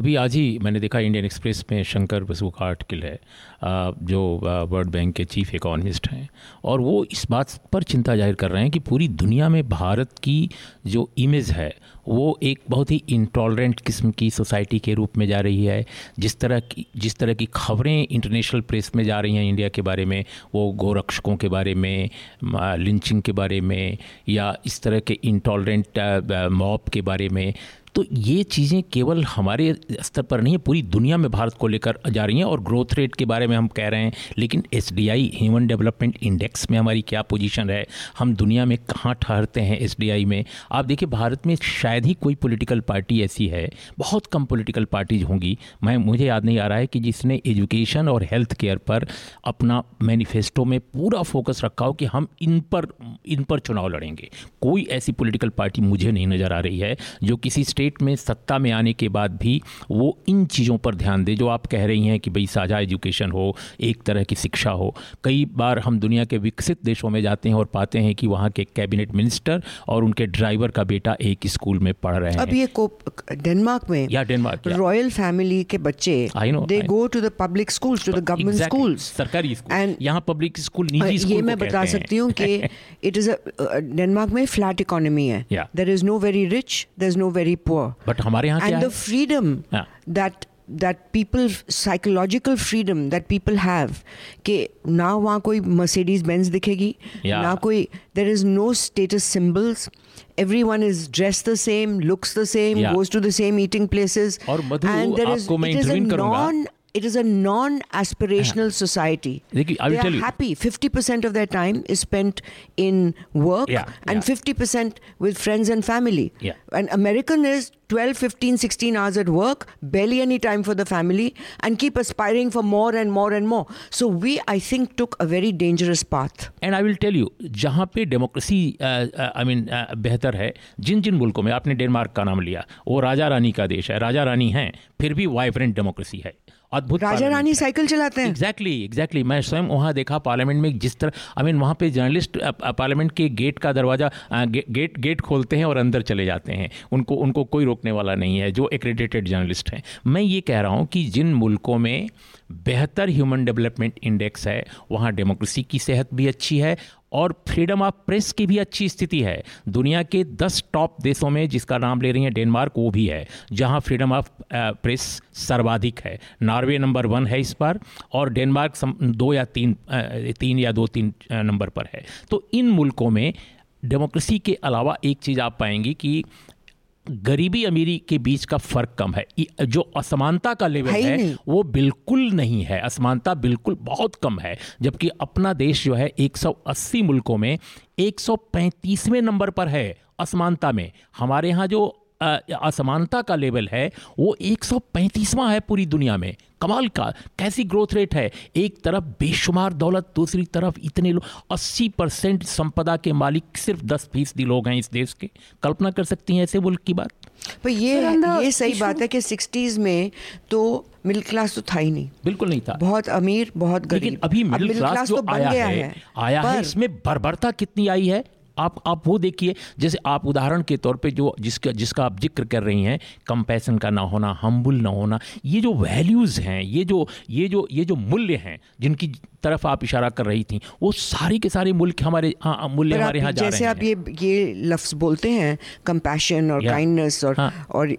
अभी आज ही मैंने देखा Indian express में शंकर बसु का article है अ, जो world bank के chief economist हैं और वो इस बात पर चिंता जाहिर कर रहे हैं कि पूरी दुनिया में भारत की जो इमेज है, वो एक बहुत ही इंटॉलरेंट किस्म की सोसाइटी के रूप में जा रही है। जिस तरह की, जिस तरह की खबरें इंटरनेशनल प्रेस में जा रही हैं इंडिया के बारे में, वो गोरक्षकों के बारे में लिंचिंग के बारे में, या इस तरह के इंटॉलरेंट मॉब के बारे में तो ये चीज़ें केवल हमारे स्तर पर नहीं है, पूरी दुनिया में भारत को लेकर जा रही हैं और ग्रोथ रेट के बारे में हम कह रहे हैं, लेकिन S D I human development index में हमारी क्या पोजीशन है हम दुनिया में कहाँ ठहरते हैं एस डी आई में? आप देखिए, भारत में शायद ही कोई पॉलिटिकल पार्टी ऐसी है, बहुत कम पोलिटिकल पार्टीज़ होंगी। मैं, मुझे याद नहीं आ रहा है कि जिसने एजुकेशन और हेल्थ केयर पर अपना मैनिफेस्टो में पूरा फोकस रखा हो कि हम इन पर इन पर चुनाव लड़ेंगे। कोई ऐसी पोलिटिकल पार्टी मुझे नहीं नज़र आ रही है, जो किसी स्टेट में सत्ता में आने के बाद भी वो इन चीज़ों पर ध्यान दे जो आप कह रही हैं कि भाई साझा एजुकेशन हो एक तरह की शिक्षा हो। कई बार हम दुनिया के विकसित देशों में जाते हैं और पाते हैं कि वहाँ के कैबिनेट मिनिस्टर और उनके ड्राइवर का बेटा एक स्कूल में पढ़ रहे अब हैं। ये को डेनमार्क में या डेनमार्क रॉयल फैमिली के बच्चे I know, they go to the public schools to the government schools सरकारी स्कूल And- यहाँ पब्लिक स्कूल निजी स्कूल ये मैं बता सकती हूँ कि इट इज़ डेनमार्क में फ्लैट इकोनॉमी है। There is no very rich there is no very poor but हमारे यहाँ and the freedom Yeah. that that people psychological freedom that people have कि ना वहाँ कोई Mercedes Benz दिखेगी Yeah. ना कोई there is no status symbols everyone is dressed the same looks the same Yeah. goes to the same eating places और मधु, and there is आपको मैं it is a non it is a non-aspirational society. देखिए, I will they tell are you. happy. Fifty percent of their time is spent in work, Yeah, and yeah. fifty percent with friends and family. Yeah. An American is 12, 15, 16 hours at work, barely any time for the family, and keep aspiring for more and more and more. So we, I think, took a very dangerous path. And I will tell you जहाँ पे democracy I mean बेहतर है जिन जिन मुल्कों में आपने Denmark का नाम लिया वो राजा रानी का देश है राजा रानी हैं फिर भी वाइब्रेंट डेमोक्रेसी है अद्भुत राजा रानी साइकिल चलाते हैं। एग्जैक्टली एग्जैक्टली मैं स्वयं वहाँ देखा पार्लियामेंट में जिस तरह आई मीन वहाँ पे जर्नलिस्ट पार्लियामेंट के गेट का दरवाज़ा गे, गेट गेट खोलते हैं और अंदर चले जाते हैं। उनको उनको कोई रोकने वाला नहीं है जो एक्रेडिटेड जर्नलिस्ट हैं। मैं ये कह रहा हूँ कि जिन मुल्कों में बेहतर ह्यूमन डेवलपमेंट इंडेक्स है, वहाँ डेमोक्रेसी की सेहत भी अच्छी है और फ्रीडम ऑफ़ प्रेस की भी अच्छी स्थिति है। दुनिया के 10 टॉप देशों में जिसका नाम ले रही हैं डेनमार्क, वो भी है, जहाँ फ्रीडम ऑफ़ प्रेस सर्वाधिक है। नॉर्वे नंबर वन है इस पर और डेनमार्क दो या तीन तीन या दो तीन नंबर पर है। तो इन मुल्कों में डेमोक्रेसी के अलावा एक चीज़ आप पाएँगी कि गरीबी अमीरी के बीच का फ़र्क कम है। जो असमानता का लेवल है है वो बिल्कुल नहीं है। असमानता बिल्कुल बहुत कम है जबकि अपना देश जो है 180 मुल्कों में 135वें नंबर पर है असमानता में। हमारे यहाँ जो असमानता का लेवल है वो 135वां है पूरी दुनिया में। कमाल का कैसी ग्रोथ रेट है। एक तरफ़ बेशुमार दौलत दूसरी तरफ़ इतने लोग 80 परसेंट संपदा के मालिक सिर्फ़ 10 फ़ीसदी लोग हैं इस देश के। कल्पना कर सकती हैं ऐसे मुल्क की बात? पर ये ये सही बात है कि सिक्सटीज में तो मिडिल क्लास तो था ही नहीं। बिल्कुल नहीं था। बहुत अमीर बहुत गरीब। लेकिन अभी मिडिल क्लास जो तो बन आया गया है, आया है इसमें बर्बरता कितनी आई है? आप आप वो देखिए जैसे आप उदाहरण के तौर पे जो जिसका जिसका आप ज़िक्र कर रही हैं कंपैशन का ना होना हम्बुल ना होना ये जो वैल्यूज़ हैं ये जो ये जो ये जो मूल्य हैं जिनकी तरफ़ आप इशारा कर रही थी वो सारी के सारे मुल्क हमारे हाँ, मूल्य हमारे यहाँ जैसे आप ये ये लफ्ज बोलते हैं कंपैशन और. काइंडनेस और हाँ. और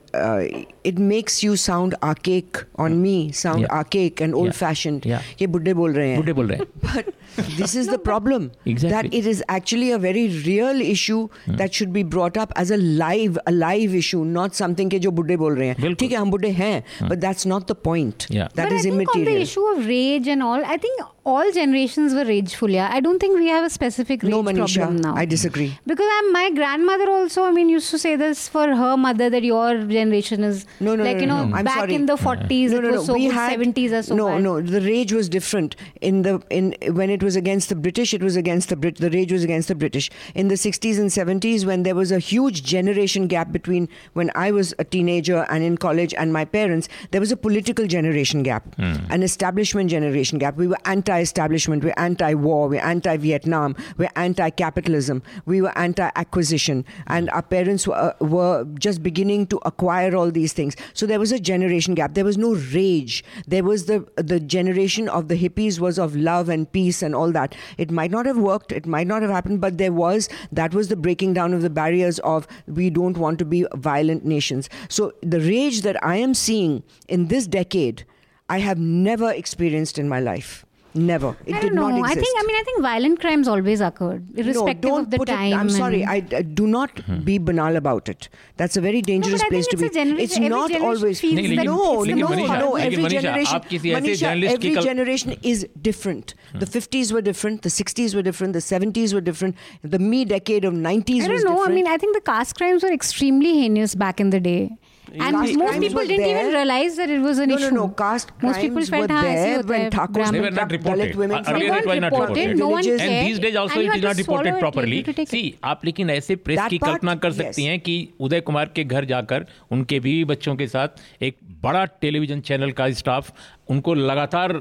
it makes you sound आकेक on me sound. Archaic and old Yeah. ये बुड्ढे बोल रहे हैं बुढ़े बोल रहे हैं But this is no, the problem exactly. that it is actually a very real issue hmm. that should be brought up as a live a live issue not something ke jo budde bol rahe hain. Theek hmm. but that's not the point. Yeah. that but is I think immaterial on the issue of rage and all i think all generations were rageful. Yeah, I don't think we have a specific rage No, Manisha, problem now. I disagree. Because I'm, my grandmother also, I mean, used to say this for her mother that your generation is No, no, like no, you know no, I'm back sorry. in the 40s No, it no, was no. so we good, had 70s are so no, bad. no. The rage was different. In the in when it was against the British, it was against the Brit. The rage was against the British. In the 60s and 70s, when there was a huge generation gap between when I was a teenager and in college and my parents, there was a political generation gap, hmm. an establishment generation gap. We were anti-establishment. We're anti-war. We're anti-Vietnam. We're anti-capitalism. We were anti-acquisition, and our parents were, uh, were just beginning to acquire all these things. So there was a generation gap. There was no rage. There was the the generation of the hippies was of love and peace and all that. It might not have worked. It might not have happened, but there was that was the breaking down of the barriers of we don't want to be violent nations. So the rage that I am seeing in this decade, I have never experienced in my life. Never. It I don't did know. not exist. I think. I mean, I think violent crimes always occurred, irrespective no, don't of the put time. It, I'm sorry. I, I, do not hmm. be banal about it. That's a very dangerous no, place to be. It's not always. No, no, no, no. Every generation, Manisha, every generation is different. The 50s were different. The 60s were different. The 70s were different. The me decade of 90s. I don't know. I mean, I think the caste crimes were extremely heinous back in the day. And Caste most people didn't didn't even realize that it was an no, issue. no, no. Caste Most people felt were हाँ, there when Thakur They were were not Dalit reported. women. Uh, They it was not reported, reported. no one cared. And these days also it is not reported properly. See, आप लेकिन ऐसे press की कल्पना कर सकती हैं कि उदय कुमार के घर जाकर उनके बीवी बच्चों के साथ एक बड़ा टेलीविज़न चैनल का स्टाफ उनको लगातार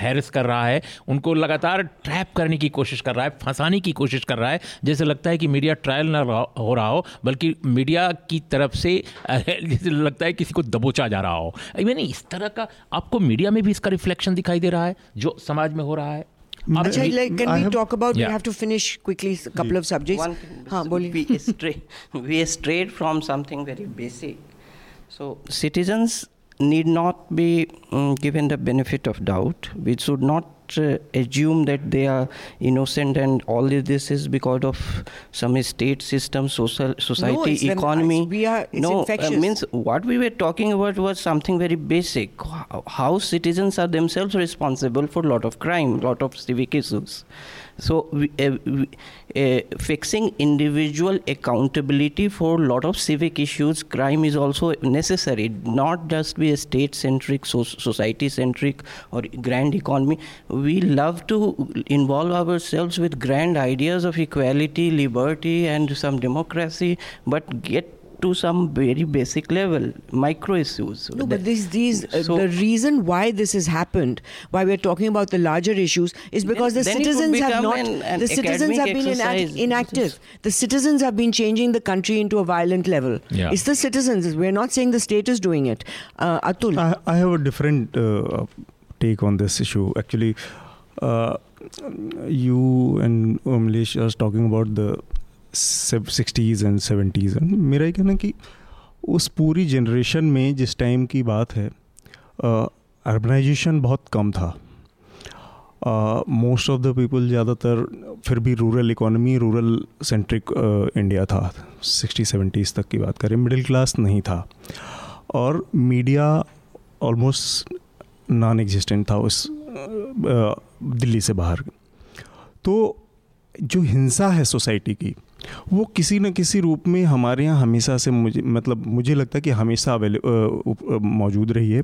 हैरेस कर रहा है उनको लगातार ट्रैप करने की कोशिश कर रहा है फंसाने की कोशिश कर रहा है जैसे लगता है कि मीडिया ट्रायल ना हो रहा हो बल्कि मीडिया की तरफ़ से जैसे लगता है किसी को दबोचा जा रहा हो इवन इस तरह का आपको मीडिया में भी इसका रिफ्लेक्शन दिखाई दे रहा है जो समाज में हो रहा है talk about? Yeah. We have to finish quickly a couple of subjects. One thing, हाँ, बोलिए. we stray, we strayed from something very basic. So citizens need not be mm, given the benefit of doubt. We should not uh, assume that they are innocent and all this is because of some state system, social society, them- economy. we are- it's no, uh, means what we were talking about was something very basic. How, how citizens are themselves responsible for a lot of crime, a lot of civic issues. So, we, uh, we, uh, fixing individual accountability for a lot of civic issues, crime is also necessary. Not just be a state-centric, so, society-centric, or grand economy. We love to involve ourselves with grand ideas of equality, liberty, and some democracy, but get to some very basic level, micro issues. No, but these these uh, So- the reason why this has happened, why we're talking about the larger issues, is because the then it citizens have not. an- an the citizens have been inact- inactive. The citizens have been changing the country into a violent level. Yeah. It's the citizens. We're not saying the state is doing it. Uh, Atul. I, I have a different uh, take on this issue. Actually, uh, you and Urmilesh are talking about the sixties and seventies and मेरा ये कहना कि उस पूरी generation में जिस time की बात है अर्बनाइजेशन बहुत कम था। मोस्ट ऑफ़ द पीपल ज़्यादातर फिर भी rural economy rural centric India था। सिक्सटी सेवेंटीज़ तक की बात करें मिडिल क्लास नहीं था। और मीडिया ऑलमोस्ट नॉन एग्जिस्टेंट था उस दिल्ली से बाहर। तो जो हिंसा है सोसाइटी की वो किसी न किसी रूप में हमारे यहाँ हमेशा से मुझे मतलब मुझे लगता है कि हमेशा अवेले मौजूद रही है।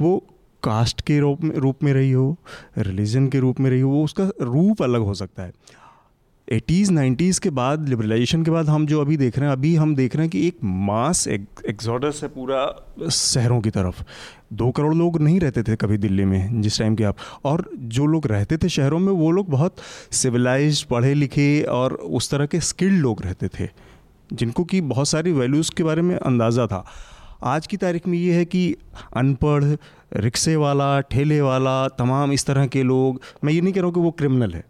वो कास्ट के रूप में रूप में रही हो, रिलीजन के रूप में रही हो, वो उसका रूप अलग हो सकता है। एटीज़ नाइन्टीज़ के बाद लिबरलाइजेशन के बाद हम जो अभी देख रहे हैं, अभी हम देख रहे हैं कि एक मास एग्जॉडस है पूरा शहरों की तरफ़। दो करोड़ लोग नहीं रहते थे कभी दिल्ली में, जिस टाइम के आप। और जो लोग रहते थे शहरों में, वो लोग बहुत सिविलाइज पढ़े लिखे और उस तरह के स्किल्ड लोग रहते थे, जिनको कि बहुत सारी वैल्यूज़ के बारे में अंदाज़ा था। आज की तारीख में ये है कि अनपढ़, रिक्शे वाला, ठेले वाला, तमाम इस तरह के लोग, मैं ये नहीं कह रहा हूँ कि वो क्रिमिनल है।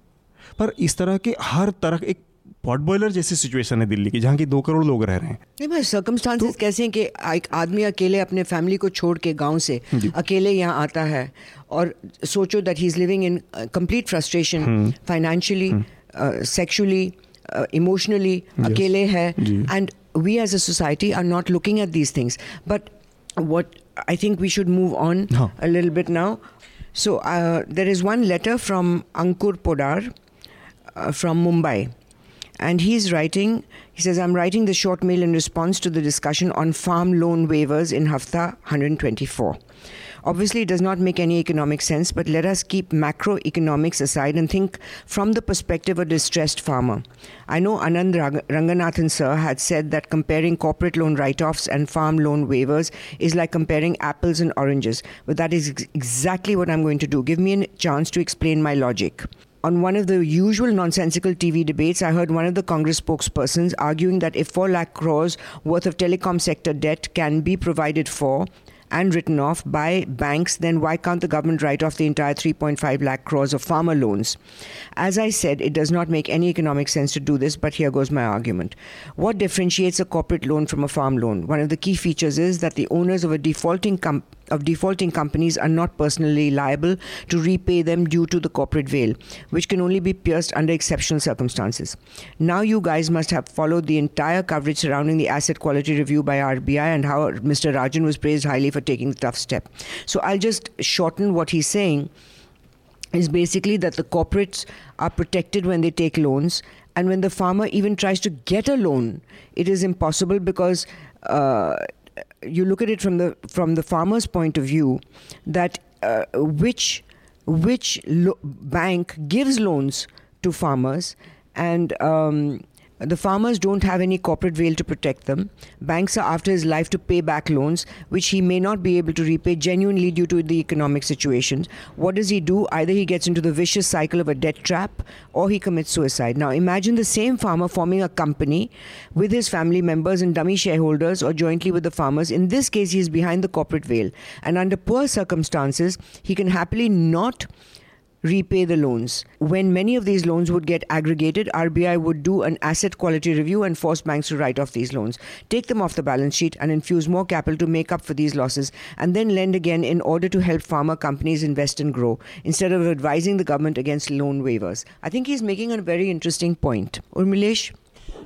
पर इस तरह के हर तरह एक पॉट बॉयलर जैसी सिचुएशन है दिल्ली की जहाँ की दो करोड़ लोग रह रहे हैं। नहीं भाई सर्कमस्टांसेस तो, कैसे हैं कि एक आदमी अकेले अपने फैमिली को छोड़ के गाँव से अकेले यहाँ आता है और सोचो that he is living in complete frustration financially sexually emotionally अकेले है। And we as a society are not looking at these things but what I think we should move on bit now. So uh, there is one letter from Ankur Podar. Uh, from Mumbai. And he's writing, he says, I'm writing the short mail in response to the discussion on farm loan waivers in Hafta 124. Obviously, it does not make any economic sense, but let us keep macroeconomics aside and think from the perspective of a distressed farmer. I know Anand Ranganathan sir had said that comparing corporate loan write offs and farm loan waivers is like comparing apples and oranges, but that is ex- exactly what I'm going to do. Give me a chance to explain my logic on one of the usual nonsensical TV debates, I heard one of the Congress spokespersons arguing that if 4 lakh crores worth of telecom sector debt can be provided for and written off by banks, then why can't the government write off the entire 3.5 lakh crores of farmer loans? As I said, it does not make any economic sense to do this, but here goes my argument. What differentiates a corporate loan from a farm loan? One of the key features is that the owners of a defaulting company of defaulting companies are not personally liable to repay them due to the corporate veil, which can only be pierced under exceptional circumstances. Now, you guys must have followed the entire coverage surrounding the asset quality review by RBI and how Mr. Rajan was praised highly for taking the tough step. So, I'll just shorten what he's saying is basically that the corporates are protected when they take loans and when the farmer even tries to get a loan it is impossible because uh, you look at it from the from the farmer's point of view, that uh, which which lo- bank gives loans to farmers, and um, the farmers don't have any corporate veil to protect them. Banks are after his life to pay back loans, which he may not be able to repay genuinely due to the economic situations. What does he do? Either he gets into the vicious cycle of a debt trap or he commits suicide. Now, imagine the same farmer forming a company with his family members and dummy shareholders or jointly with the farmers. In this case, he is behind the corporate veil. And under poor circumstances, he can happily not repay the loans. When many of these loans would get aggregated, RBI would do an asset quality review and force banks to write off these loans, take them off the balance sheet, and infuse more capital to make up for these losses, and then lend again in order to help farmer companies invest and grow, instead of advising the government against loan waivers. I think he's making a very interesting point. Urmilesh?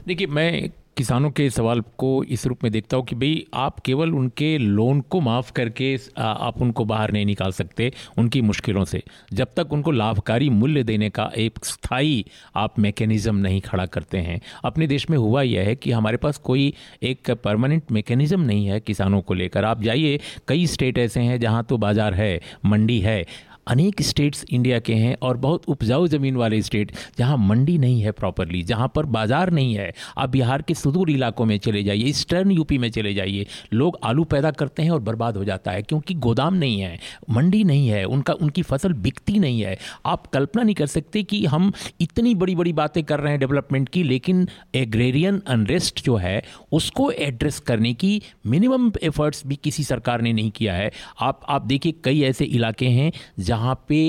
देखिए मैं किसानों के सवाल को इस रूप में देखता हूँ कि भाई, आप केवल उनके लोन को माफ़ करके आप उनको बाहर नहीं निकाल सकते उनकी मुश्किलों से। जब तक उनको लाभकारी मूल्य देने का एक स्थायी आप मैकेनिज़्म नहीं खड़ा करते हैं। अपने देश में हुआ यह है कि हमारे पास कोई एक परमानेंट मैकेनिज़्म नहीं है किसानों को लेकर। आप जाइए, कई स्टेट ऐसे हैं जहाँ तो बाज़ार है, मंडी है अनेक स्टेट्स इंडिया के हैं और बहुत उपजाऊ ज़मीन वाले स्टेट जहाँ मंडी नहीं है प्रॉपरली, जहाँ पर बाज़ार नहीं है। आप बिहार के सुदूर इलाकों में चले जाइए, ईस्टर्न यूपी में चले जाइए, लोग आलू पैदा करते हैं और बर्बाद हो जाता है क्योंकि गोदाम नहीं है, मंडी नहीं है, उनका, उनकी फ़सल बिकती नहीं है। आप कल्पना नहीं कर सकते कि हम इतनी बड़ी बड़ी बातें कर रहे हैं डेवलपमेंट की, लेकिन एग्रेरियन अनरेस्ट जो है, उसको एड्रेस करने की मिनिमम एफर्ट्स भी किसी सरकार ने नहीं किया है। आप आप देखिए कई ऐसे इलाके हैं जहाँ जहाँ पे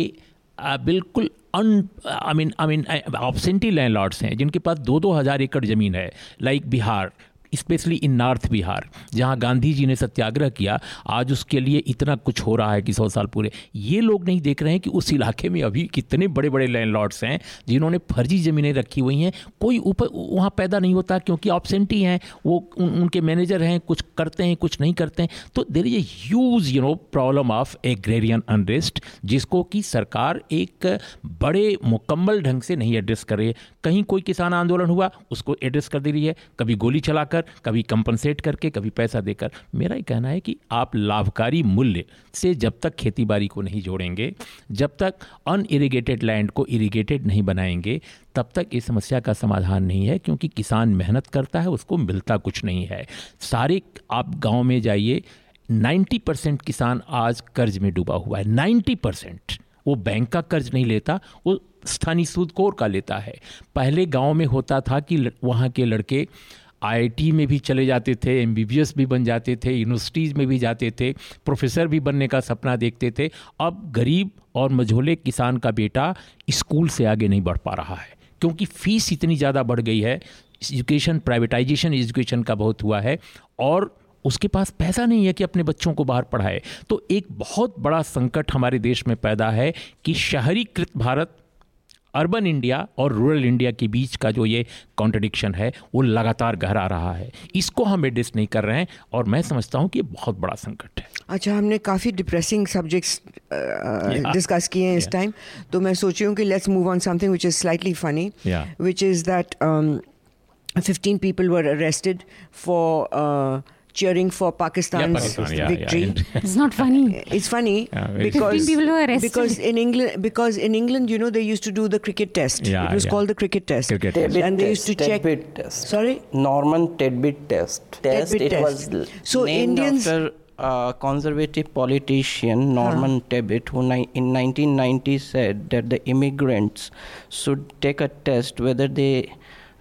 बिल्कुल अन I mean I mean absentee land हैं, जिनके पास दो दो हज़ार एकड़ ज़मीन है like Bihar especially in north Bihar जहाँ गांधी जी ने सत्याग्रह किया आज उसके लिए इतना कुछ हो रहा है कि सौ साल पूरे। ये लोग नहीं देख रहे हैं कि उस इलाके में अभी कितने बड़े बड़े लैंडलॉर्ड्स हैं जिन्होंने फर्जी ज़मीनें रखी हुई हैं। कोई ऊपर वहाँ पैदा नहीं होता क्योंकि ऑप्सेंटी हैं वो उन, उनके मैनेजर हैं कुछ करते हैं कुछ नहीं करते हैं। तो there is a huge you know problem of agrarian unrest जिसको कि सरकार एक बड़े मुकम्मल ढंग से नहीं एड्रेस कर रही है। कहीं कोई किसान आंदोलन हुआ उसको एड्रेस कर दे रही है। कभी गोली चलाकर कभी कंपनसेट करके, कभी पैसा देकर। मेरा ये कहना है कि आप लाभकारी मूल्य से जब तक खेती को नहीं जोड़ेंगे, जब तक अनइरीगेटेड लैंड को इरीगेटेड नहीं बनाएँगे, तब तक इस समस्या का समाधान नहीं है, क्योंकि किसान मेहनत करता है, उसको मिलता कुछ नहीं है। सारे आप गाँव में जाइए 90 परसेंट किसान आज कर्ज में डूबा हुआ है। 90 परसेंट वो बैंक का कर्ज नहीं लेता, वो स्थानीय सूद कोर का लेता है। पहले गाँव में होता था कि वहाँ के लड़के आईआईटी में भी चले जाते थे एमबीबीएस भी बन जाते थे यूनिवर्सिटीज़ में भी जाते थे प्रोफेसर भी बनने का सपना देखते थे। अब गरीब और मझोले किसान का बेटा स्कूल से आगे नहीं बढ़ पा रहा है, क्योंकि फ़ीस इतनी ज़्यादा बढ़ गई है। एजुकेशन प्राइवेटाइजेशन एजुकेशन का बहुत हुआ है और उसके पास पैसा नहीं है कि अपने बच्चों को बाहर पढ़ाए। तो एक बहुत बड़ा संकट हमारे देश में पैदा है कि शहरीकृत भारत अर्बन इंडिया और रूरल इंडिया के बीच का जो ये कॉन्ट्रडिक्शन है वो लगातार गहरा रहा है। इसको हम एड्रेस नहीं कर रहे हैं और मैं समझता हूँ कि ये बहुत बड़ा संकट है। अच्छा हमने काफ़ी डिप्रेसिंग सब्जेक्ट्स डिस्कस किए हैं इस टाइम तो मैं सोच रही हूँ कि let's move on something which is slightly funny which is that 15 people were arrested for uh, cheering for Pakistan's yeah, Pakistan, yeah, victory. Yeah. It's not funny. It's funny Yeah, because people were arrested. because in England because in England you know they used to do the cricket test. Yeah, it was yeah. called the cricket test. Cricket Tebbit and they used to check. Tebbit test. Sorry. Norman Tebbit test. Test. Tebbit it test. was So named Indians- after a conservative politician Norman Tebbit, who ni- in 1990 said that the immigrants should take a test whether they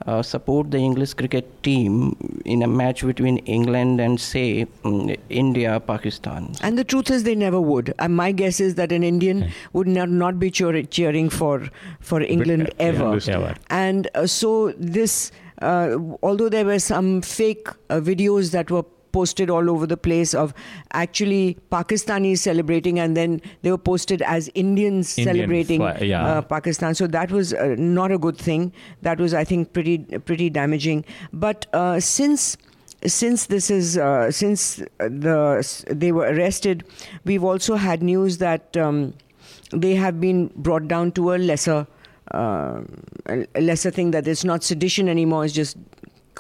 uh, support the English cricket team in a match between England and say mm, India, Pakistan. And the truth is, they never would. And my guess is that an Indian would not, not be cheer- cheering for for England yeah, ever. ever. And uh, so this, uh, although there were some fake uh, videos that were posted all over the place of actually Pakistanis celebrating, and then they were posted as Indians Indian celebrating flag, yeah. uh, Pakistan. So that was uh, not a good thing. That was, I think, pretty pretty damaging. But uh, since since this is uh, since the they were arrested, we've also had news that um, they have been brought down to a lesser uh, a lesser thing that it's not sedition anymore. It's just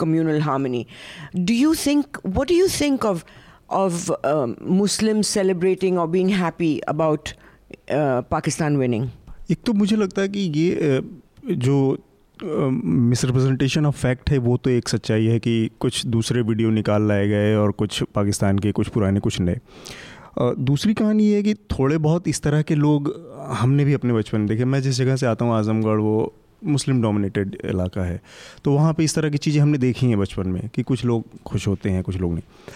communal harmony. Do you think? What do you think of of um, Muslims celebrating or being happy about uh, Pakistan winning? एक तो मुझे लगता है कि ये अ, जो misrepresentation of fact है वो तो एक सच्चाई है कि कुछ दूसरे वीडियो निकाल लाए गए और कुछ पाकिस्तान के कुछ पुराने कुछ नए दूसरी कहानी ये है कि थोड़े बहुत इस तरह के लोग हमने भी अपने बचपन में देखे मैं जिस जगह से आता हूँ आजमगढ़ वो मुस्लिम डोमिनेटेड इलाका है। तो वहाँ पे इस तरह की चीज़ें हमने देखी हैं बचपन में कि कुछ लोग खुश होते हैं, कुछ लोग नहीं।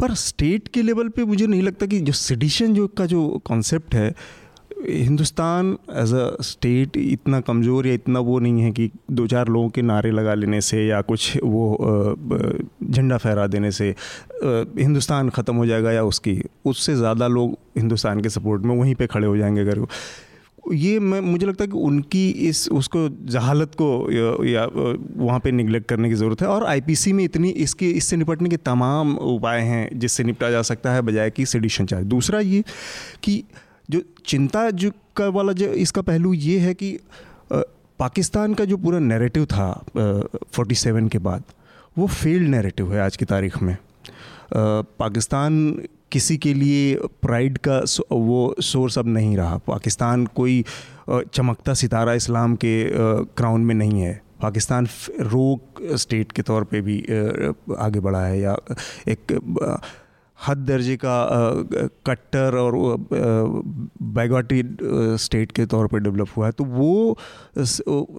पर स्टेट के लेवल पे मुझे नहीं लगता कि जो सिडिशन जो का जो कॉन्सेप्ट है, हिंदुस्तान एज अ स्टेट इतना कमज़ोर या इतना वो नहीं है कि दो चार लोगों के नारे लगा लेने से या कुछ वो झंडा फहरा देने से हिंदुस्तान ख़त्म हो जाएगा या उसकी, उससे ज़्यादा लोग हिंदुस्तान के सपोर्ट में वहीं पे खड़े हो जाएँगे अगर ये मैं मुझे लगता है कि उनकी इस उसको जहालत को या, या वहाँ पे निगलेक्ट करने की ज़रूरत है। और आईपीसी में इतनी इसके इससे निपटने के तमाम उपाय हैं जिससे निपटा जा सकता है बजाय कि सेडिशन चार्ज दूसरा ये कि जो चिंता जो का वाला जो इसका पहलू ये है कि पाकिस्तान का जो पूरा नैरेटिव था फोर्टी सेवन के बाद वो फेल्ड नैरेटिव है आज की तारीख में। पाकिस्तान किसी के लिए प्राइड का वो सोर्स अब नहीं रहा। पाकिस्तान कोई चमकता सितारा इस्लाम के क्राउन में नहीं है। पाकिस्तान रोक स्टेट के तौर पे भी आगे बढ़ा है या एक हद दर्जे का कट्टर और बैगॉटी स्टेट के तौर पे डेवलप हुआ है। तो वो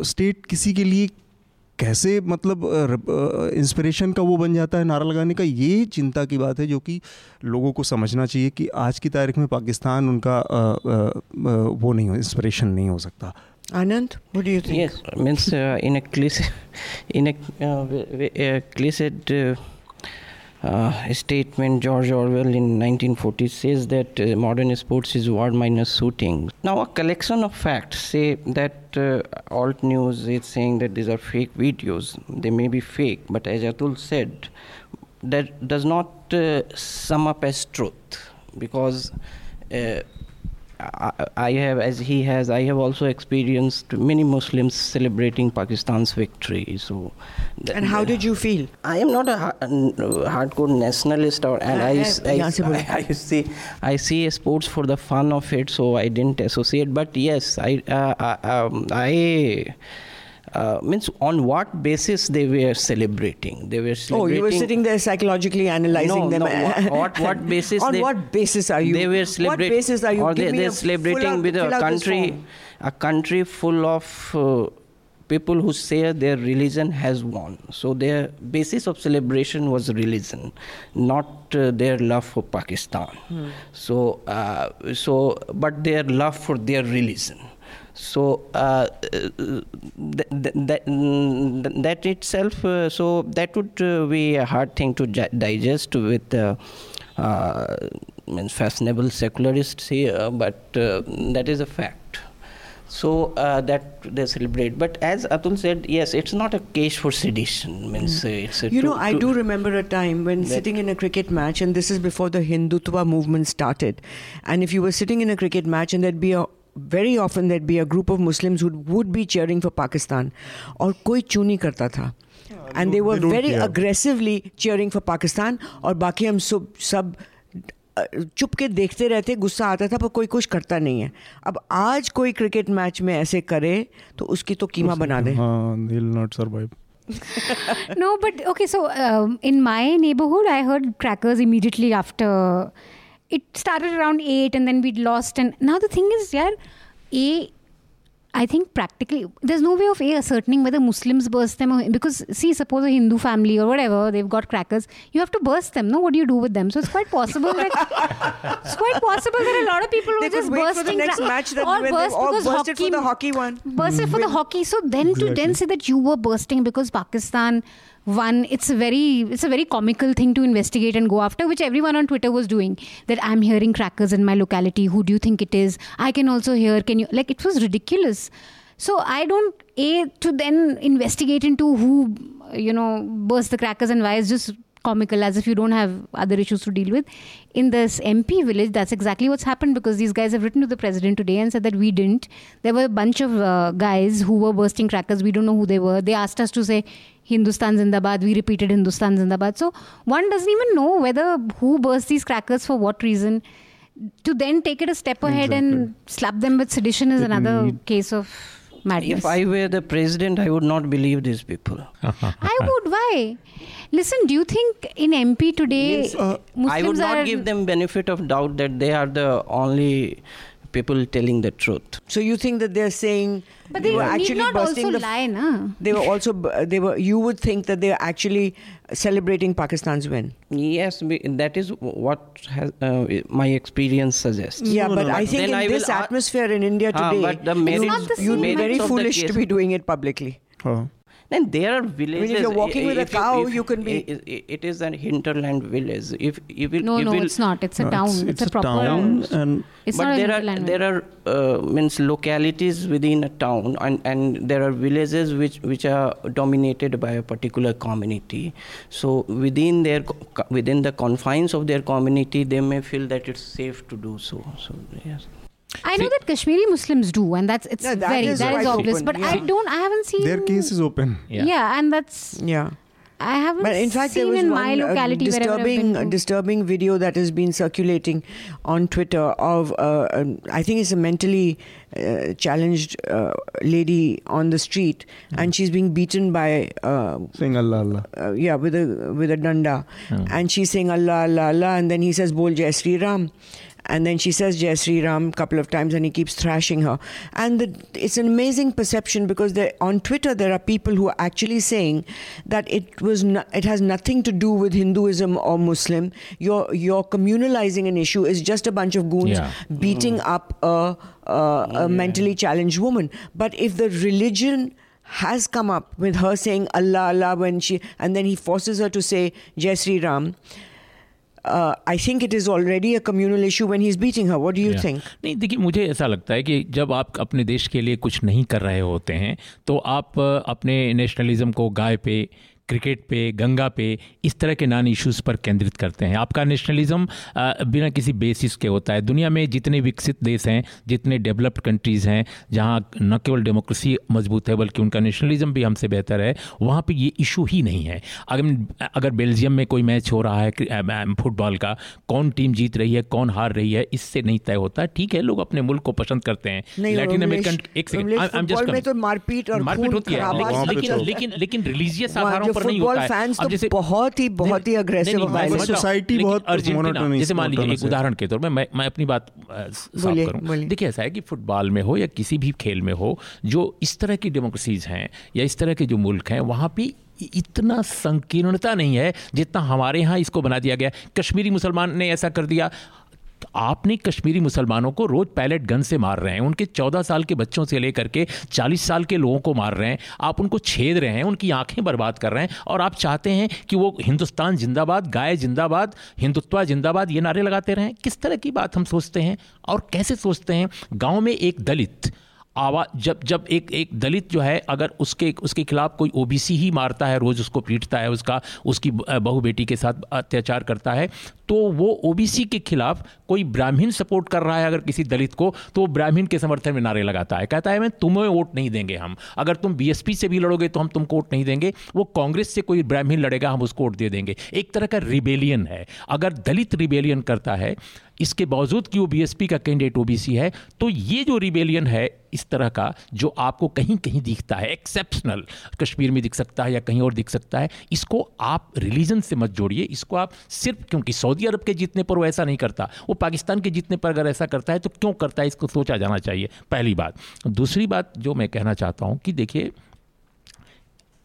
स्टेट किसी के लिए कैसे मतलब इंस्पिरेशन का वो बन जाता है नारा लगाने का ये चिंता की बात है जो कि लोगों को समझना चाहिए कि आज की तारीख में पाकिस्तान उनका वो नहीं हो इंस्पिरेशन नहीं हो सकता Anand what do you think? Yes, means uh, in a cliched, in a, uh, v- v- a cliched uh, uh, statement, George Orwell in 1940 says that uh, modern sports is war minus shooting. Now, a collection of facts say that uh, alt news is saying that these are fake videos. They may be fake, but as Atul said, that does not uh, sum up as truth because. Uh, I, I have, as he has, I have also experienced many Muslims celebrating Pakistan's victory. So, th- And how did you feel? I am not a ha- hardcore nationalist, or and I, I. I, I see, I see sports for the fun of it, so I didn't associate. But yes, I, uh, I, um, I uh, means on what basis they were celebrating? They were Oh, celebrating. you were sitting there psychologically analyzing No, them. no, what- what basis On they- what basis are you? They were celebrating What basis are you? Or Give they, they're celebrating out- with a fill out this country, a country full of uh, people who say their religion has won. So their basis of celebration was religion, not uh, their love for Pakistan. Hmm. So, uh, so, but their love for their religion. So uh, th- th- that, mm, that itself, uh, so that would uh, be a hard thing to gi- digest with uh, uh, fashionable secularists here, but uh, that is a fact. So uh, that they celebrate. But as Atul said, yes, it's not a case for sedition. Means uh, it's a. You know, I do remember a time when sitting in a cricket match, and this is before the Hindutva movement started. And if you were sitting in a cricket match, and there'd be a very often that be a group of Muslims would be cheering for Pakistan और कोई चू नहीं करता था। And they were very aggressively cheering for Pakistan और बाकी हम सब सब चुप के देखते रहते गुस्सा आता था पर कोई कुछ करता नहीं है। अब आज कोई क्रिकेट मैच में ऐसे करे तो उसकी तो कीमा बना दे। Not survive no but okay so in my neighbourhood I heard crackers immediately It started around eight, and then we'd lost. And now the thing is, yeah, a. I think practically there's no way of a ascertaining whether Muslims burst them or because see suppose a Hindu family or whatever they've got crackers you have to burst them no what do you do with them so it's quite possible that it's quite possible that a lot of people were They could just wait for the bursting next cra- match that or when they burst all because bursted for hockey the hockey one. bursted for the mm-hmm. hockey. So then to then say that you were bursting because Pakistan won, it's a very it's a very comical thing to investigate and go after, which everyone on Twitter was doing. That I'm hearing crackers in my locality. Who do you think it is? I can also hear. Can you like it was ridiculous. So I don't a to then investigate into who you know burst the crackers and why is just comical as if you don't have other issues to deal with. In this MP village, that's exactly what's happened because these guys have written to the president today and said that we didn't. There were a bunch of uh, guys who were bursting crackers. We don't know who they were. They asked us to say Hindustan Zindabad. We repeated Hindustan Zindabad. So one doesn't even know whether who burst these crackers for what reason. To then take it a step ahead and slap them with sedition is It another need- case of madness. If I were the president, I would not believe these people. I would. Why? Listen, do you think in MP today Means, uh, Muslims I would not are give them benefit of doubt that they are the only people telling the truth. So you think that they're saying But they were need actually not bursting also the lie, na? they were also they were you would think that they're actually celebrating Pakistan's win. Yes, that is what has, uh, my experience suggests. Yeah, No, but no, I but think then in I this will a- atmosphere in India Ah, today, but the you- merits- not the you'd be very merits of the foolish to be doing it publicly. हाँ Then there are villages. I mean, If you're walking with a if you- cow, if- you can be- i- i- It is an hinterland village. If you will, No, you no, will, it's not. It's a No, town. it's, It's, a proper. town and It's but not a there are there are uh, means localities within a town, and, and there are villages which which are dominated by a particular community. So within their co- co- within the confines of their community, they may feel that it's safe to do so. So yes. I know that Kashmiri Muslims do, and that's it's Yeah, that very is that is quite obvious. open, But I don't. I haven't seen their case is open Yeah, Yeah. and that's Yeah. I haven't But in fact, there was in one my uh, locality wherever disturbing, been to. disturbing video that has been circulating on Twitter of, uh, um, I think it's a mentally uh, challenged uh, lady on the street, and she's being beaten by, uh, saying Allah Allah uh, yeah, with a with a danda, and she's saying Allah Allah Allah, and then he says Bol Jai Sri Ram. And then she says Jai Sri Ram a couple of times, and he keeps thrashing her. And the, it's an amazing perception because there, on Twitter there are people who are actually saying that it was no, it has nothing to do with Hinduism or Muslim. You're you're communalizing an issue is just a bunch of goons Yeah. beating mm. up a, a, a mentally challenged woman. But if the religion has come up with her saying Allah Allah when she and then he forces her to say Jai Sri Ram. Uh, I think it is already a communal issue when he's beating her. What do you Yeah. think? नहीं देखिए मुझे ऐसा लगता है कि जब आप अपने देश के लिए कुछ नहीं कर रहे होते हैं तो आप अपने नेशनलिज्म को गाय पे क्रिकेट पे गंगा पे इस तरह के नॉन इश्यूज़ पर केंद्रित करते हैं। आपका नेशनलिज्म बिना किसी बेसिस के होता है। दुनिया में जितने विकसित देश हैं जितने डेवलप्ड कंट्रीज़ हैं जहाँ न केवल डेमोक्रेसी मज़बूत है बल्कि उनका नेशनलिज्म भी हमसे बेहतर है वहाँ पर ये इशू ही नहीं है। अगर अगर बेल्जियम में कोई मैच हो रहा है फुटबॉल का कौन टीम जीत रही है कौन हार रही है इससे नहीं तय होता। ठीक है लोग अपने मुल्क को पसंद करते हैं। लैटिन अमेरिकन एक सेकंड. तो मारपीट और मारपीट होती है। तो- लेकिन लेकिन रिलीजियस आधारों जो पर नहीं होता है। फैंस अब तो जैसे बहुत ही- बहुत ही नहीं, aggressive नहीं, और मैं violent। समझ रहा हूँ, Society लेकिन बहुत जैसे मान लीजिए एक उदाहरण के तौर पर मैं मैं अपनी बात साफ़ करूँ। देखिए ऐसा है कि फुटबॉल में हो या किसी भी खेल में हो जो इस तरह की डेमोक्रेसीज हैं या इस तरह के जो मुल्क हैं वहाँ पे इतना संकीर्णता नहीं है जितना हमारे यहाँ इसको बना दिया गया। कश्मीरी मुसलमान ने ऐसा कर दिया आपने कश्मीरी मुसलमानों को रोज पैलेट गन से मार रहे हैं, उनके 14 साल के बच्चों से लेकर के 40 साल के लोगों को मार रहे हैं, आप उनको छेद रहे हैं, उनकी आँखें बर्बाद कर रहे हैं, और आप चाहते हैं कि वो हिंदुस्तान जिंदाबाद, गाय जिंदाबाद, हिंदुत्व जिंदाबाद, ये नारे लगाते रहें। किस तरह की बात हम सोचते हैं और कैसे सोचते हैं? गाँव में एक दलित आवाज़ जब जब एक एक दलित जो है, अगर उसके उसके खिलाफ कोई ओबीसी ही मारता है, रोज उसको पीटता है, उसका, उसकी बहू बेटी के साथ अत्याचार करता है तो वो ओबीसी के खिलाफ कोई ब्राह्मण सपोर्ट कर रहा है अगर किसी दलित को तो वो ब्राह्मण के समर्थन में नारे लगाता है। कहता है, मैं तुम्हें वोट नहीं देंगे हम। अगर तुम बीएसपी से भी लड़ोगे तो हम तुमको वोट नहीं देंगे। वो कांग्रेस से कोई ब्राह्मण लड़ेगा, हम उसको वोट दे देंगे। एक तरह का रिबेलियन है। अगर दलित रिबेलियन करता है इसके बावजूद कि वो बीएसपी का कैंडिडेट ओबीसी है तो ये जो रिबेलियन है इस तरह का, जो आपको कहीं कहीं दिखता है एक्सेप्शनल कश्मीर में दिख सकता है या कहीं और दिख सकता है, इसको आप रिलीजन से मत जोड़िए, इसको आप सिर्फ़, क्योंकि सऊदी अरब के जीतने पर वो ऐसा नहीं करता, वो पाकिस्तान के जीतने पर अगर ऐसा करता है तो क्यों करता है, इसको सोचा जाना चाहिए, पहली बात। दूसरी बात जो मैं कहना चाहता हूँ कि देखिए,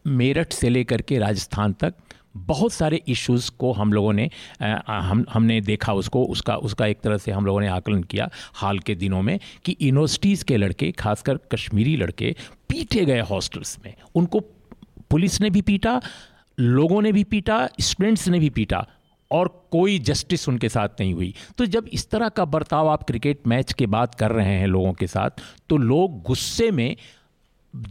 मेरठ से लेकर के राजस्थान तक बहुत सारे इश्यूज़ को हम लोगों ने हम, हमने देखा उसको, उसका उसका एक तरह से हम लोगों ने आकलन किया हाल के दिनों में कि यूनिवर्सिटीज़ के लड़के, खासकर कश्मीरी लड़के, पीटे गए हॉस्टल्स में। उनको पुलिस ने भी पीटा, लोगों ने भी पीटा स्टूडेंट्स ने भी पीटा और कोई जस्टिस उनके साथ नहीं हुई। तो जब इस तरह का बर्ताव आप क्रिकेट मैच के बाद कर रहे हैं लोगों के साथ तो लोग गुस्से में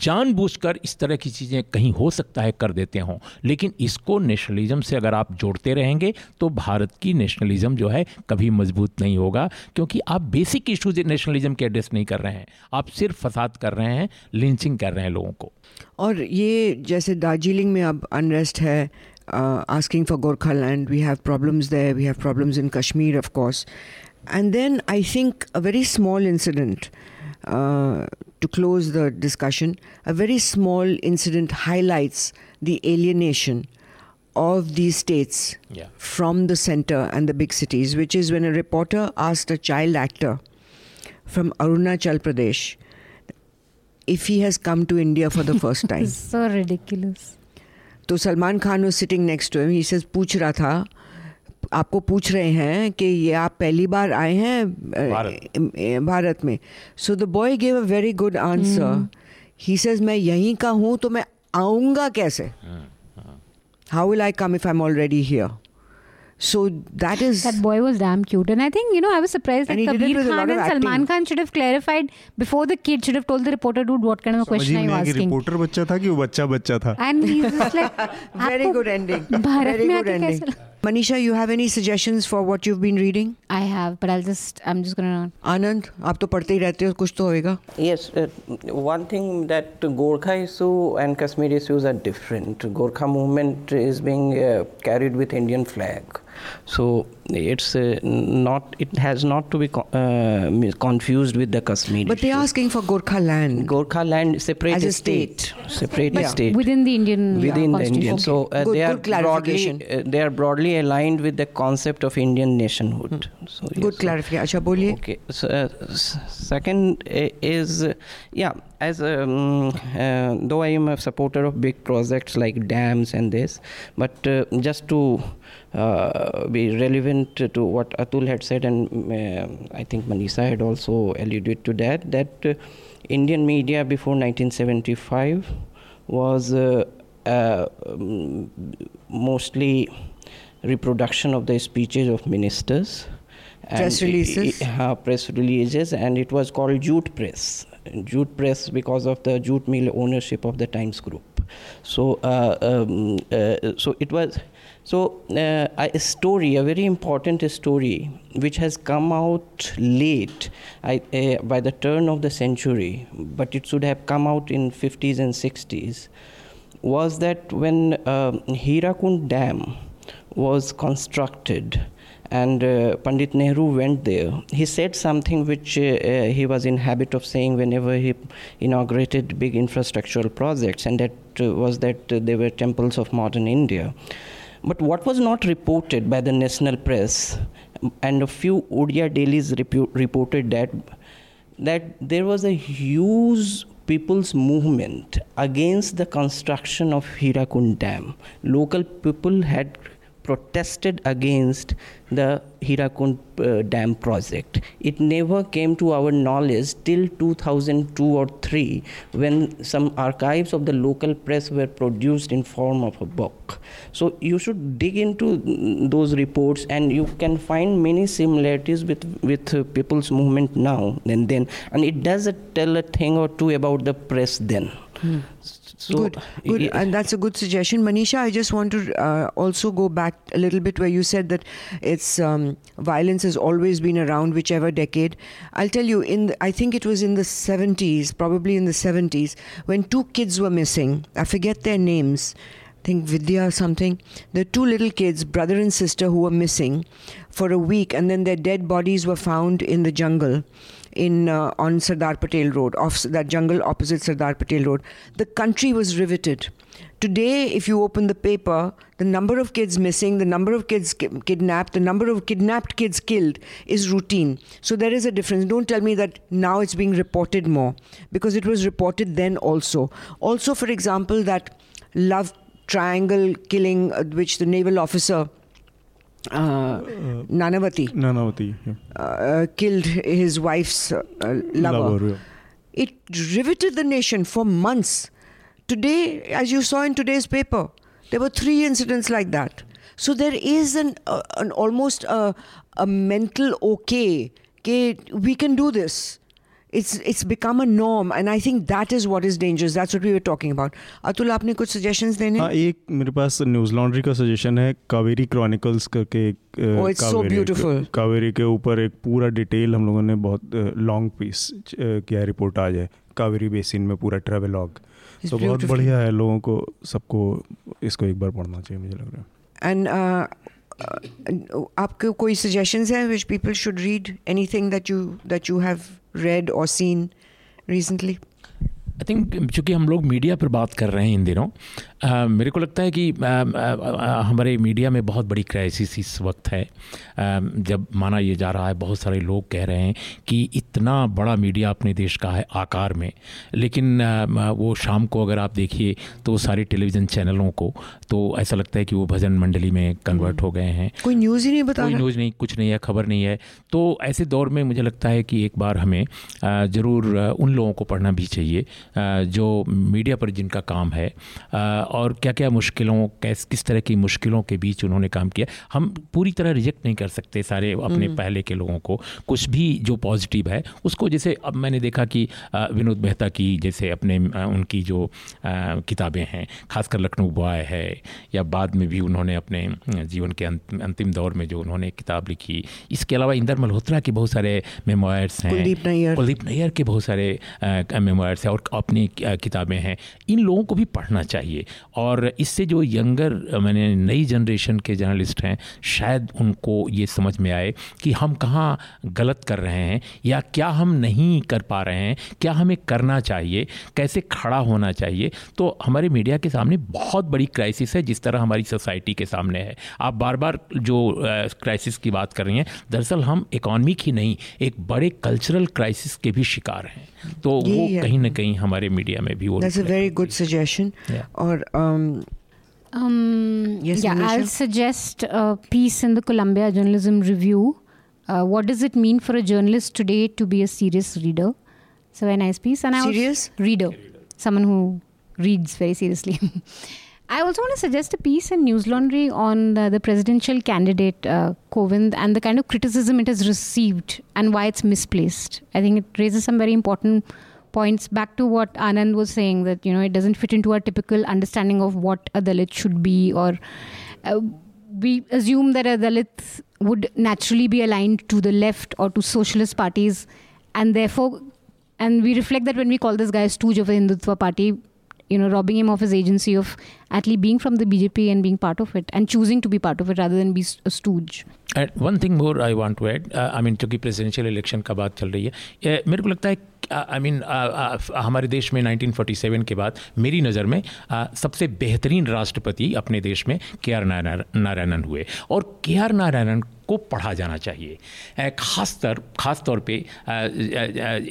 जानबूझकर इस तरह की चीज़ें कहीं हो सकता है, कर देते हों। लेकिन इसको नेशनलिज्म से अगर आप जोड़ते रहेंगे तो भारत की नेशनलिज्म जो है कभी मज़बूत नहीं होगा, क्योंकि आप बेसिक इश्यूज़ नेशनलिज्म के एड्रेस नहीं कर रहे हैं। आप सिर्फ़ फसाद कर रहे हैं, लिंचिंग कर रहे हैं लोगों को। और ये जैसे दार्जिलिंग में अब अनरेस्ट है asking for Gorkhaland we have problems there we have problems in Kashmir of course and then I think a very small incident Uh, to close the discussion, a very small incident highlights the alienation of these states yeah. from the center and the big cities, which is when a reporter asked a child actor from Arunachal Pradesh if he has come to India for the first time. so ridiculous. So Salman Khan was sitting next to him. He says, "Puch raha tha, आपको पूछ रहे हैं कि ये आप पहली बार आए हैं भारत। भारत में so the boy gave a very good answer he says मैं यहीं का हूँ तो मैं आऊँगा कैसे how will I come if I am already here so that is That boy was damn cute. And I think, you know, I was surprised And that Kabir Khan and Salman. Khan should have clarified before the kid should have told the reporter, dude, what kind of a question are you asking? Reporter बच्चा था कि वो बच्चा बच्चा था And he's just like, very good ending. Bharat Very में good आके ending. कैसे Manisha, you have any suggestions for what you've been reading? I have, but I'll just, I'm just gonna. आनंद आप तो पढ़ते ही रहते हो कुछ तो होएगा Yes, uh, one thing that Gorkha issue and Kashmir issues are different. Gorkha movement is being uh, carried with Indian flag, so it's uh, not. It has not to be co- uh, confused with the Kashmir. But they're asking for Gorkha land. Gorkha land separate As a state. separate But state Within the Indian within the constitution. Indian. So uh, Good- they are good broadly uh, they are broadly aligned with the concept of Indian nationhood. Hmm. So, Good clarification. Acha, boliye. Okay. So, uh, second is, uh, yeah, as um, uh, though I am a supporter of big projects like dams and this, but uh, just to uh, be relevant to what Atul had said, and uh, I think Manisha had also alluded to that, that Indian media before 1975 was uh, um, mostly reproduction of the speeches of ministers. Press releases? uh, press releases, and it was called jute press. Jute press because of the jute mill ownership of the Times Group. So, uh, um, uh, so it was so uh, a story, a very important story, which has come out late, I, uh, by the turn of the century, but it should have come out in 50s and 60s was that when uh, Hirakund Dam was constructed and uh, Pandit Nehru went there, he said something which uh, uh, he was in habit of saying whenever he inaugurated big infrastructural projects, and that uh, was that uh, they were temples of modern India. But what was not reported by the national press, and a few Odia dailies repu- reported that that there was a huge people's movement against the construction of Hirakund Dam. Local people had protested against the Hirakund uh, Dam project. It never came to our knowledge till 2002 or 3 when some archives of the local press were produced in form of a book. So you should dig into those reports and you can find many similarities with, with uh, people's movement now and then. And it does tell a thing or two about the press then. Hmm. So good, good, and that's a good suggestion, Manisha. I just want to uh, also go back a little bit where you said that it's um, violence has always been around, whichever decade. I'll tell you, in the, I think it was in the 70s, probably in the 70s, when two kids were missing. I forget their names. I think Vidya or something. The two little kids, brother and sister, who were missing for a week, and then their dead bodies were found in the jungle in uh, on Sardar Patel Road, off that jungle opposite Sardar Patel Road. The country was riveted. Today, if you open the paper, the number of kids missing, the number of kids ki- kidnapped, the number of kidnapped kids killed is routine. So there is a difference. Don't tell me that now it's being reported more because it was reported then also. Also, for example, that love triangle killing, uh, which the naval officer uh, Nanavati. Nanavati yeah. uh, killed his wife's uh, lover. lover yeah. It riveted the nation for months. Today, as you saw in today's paper, there were three incidents like that. So there is an, uh, an almost a, a mental okay. Okay, we can do this it's it's become a norm and i think that is what is dangerous. That's what we were talking about. Atul आपने कुछ suggestions देने? हाँ एक मेरे पास news laundry का suggestion है Kaveri chronicles करके एक oh, it's so beautiful. Kaveri के ऊपर एक पूरा डिटेल हम लोगों ने बहुत लॉन्ग पीस किया रिपोर्ट आज है कावेरी बेसिन में पूरा ट्रेवलॉग तो बहुत बढ़िया है लोगों को सबको इसको एक बार पढ़ना चाहिए मुझे लग रहा है। एंड आपके कोई सजेशंस हैं which people should read anything that you that you have read और सीन रिसेंटली आई थिंक चूँकि हम लोग मीडिया पर बात कर रहे हैं इन दिनों आ, मेरे को लगता है कि आ, आ, हमारे मीडिया में बहुत बड़ी क्राइसिस इस वक्त है। जब माना ये जा रहा है बहुत सारे लोग कह रहे हैं कि इतना बड़ा मीडिया अपने देश का है आकार में। लेकिन वो शाम को अगर आप देखिए तो सारे टेलीविज़न चैनलों को तो ऐसा लगता है कि वो भजन मंडली में कन्वर्ट हो गए हैं। कोई न्यूज़ ही नहीं बता कोई न्यूज़ नहीं कुछ नहीं है खबर नहीं है। तो ऐसे दौर में मुझे लगता है कि एक बार हमें ज़रूर उन लोगों को पढ़ना भी चाहिए जो मीडिया पर जिनका काम है और क्या क्या मुश्किलों कैस किस तरह की मुश्किलों के बीच उन्होंने काम किया। हम पूरी तरह रिजेक्ट नहीं कर सकते सारे अपने हम्म। पहले के लोगों को। कुछ भी जो पॉजिटिव है उसको जैसे अब मैंने देखा कि विनोद मेहता की जैसे अपने उनकी जो किताबें हैं खासकर लखनऊ बॉय है या बाद में भी उन्होंने अपने जीवन के अंतिम दौर में जो उन्होंने किताब लिखी। इसके अलावा इंदर मल्होत्रा के बहुत सारे मेमोयर्स हैं। कुलदीप नैयर। कुलदीप नैयर के बहुत सारे मेमोयर्स हैं और अपनी किताबें हैं। इन लोगों को भी पढ़ना चाहिए। और इससे जो यंगर मैंने नई जनरेशन के जर्नलिस्ट हैं शायद उनको ये समझ में आए कि हम कहाँ गलत कर रहे हैं या क्या हम नहीं कर पा रहे हैं क्या हमें करना चाहिए कैसे खड़ा होना चाहिए। तो हमारे मीडिया के सामने बहुत बड़ी क्राइसिस है जिस तरह हमारी सोसाइटी के सामने है। आप बार बार जो क्राइसिस की बात कर रही हैं दरअसल हम इकोनॉमिक ही नहीं एक बड़े कल्चरल क्राइसिस के भी शिकार हैं। तो वो कहीं ना कहीं हमारे मीडिया में भी वो That's a very good Um, Um, Yes, yeah, I'll suggest a piece in the Columbia Journalism Review. Uh, what does it mean for a journalist today to be a serious reader? It's a very nice piece. And I was- Serious? reader, someone who reads very seriously. I also want to suggest a piece in News Laundry on the, the presidential candidate uh, Kovind and the kind of criticism it has received and why it's misplaced. I think it raises some very important points back to what Anand was saying that you know it doesn't fit into our typical understanding of what a Dalit should be or uh, we assume that a Dalit would naturally be aligned to the left or to socialist parties and therefore and we reflect that when we call this guy a stooge of the Hindutva party you know robbing him of his agency of actually being from the BJP and being part of it and choosing to be part of it rather than be a stooge and one thing more I want to add I mean चूँकि presidential election का बात चल रही है uh, मेरे को लगता है आई मीन हमारे देश में 1947 के बाद मेरी नज़र में uh, सबसे बेहतरीन राष्ट्रपति अपने देश में के आर नारायणन हुए और के आर नारायणन को पढ़ा जाना चाहिए। अ, खास तर पे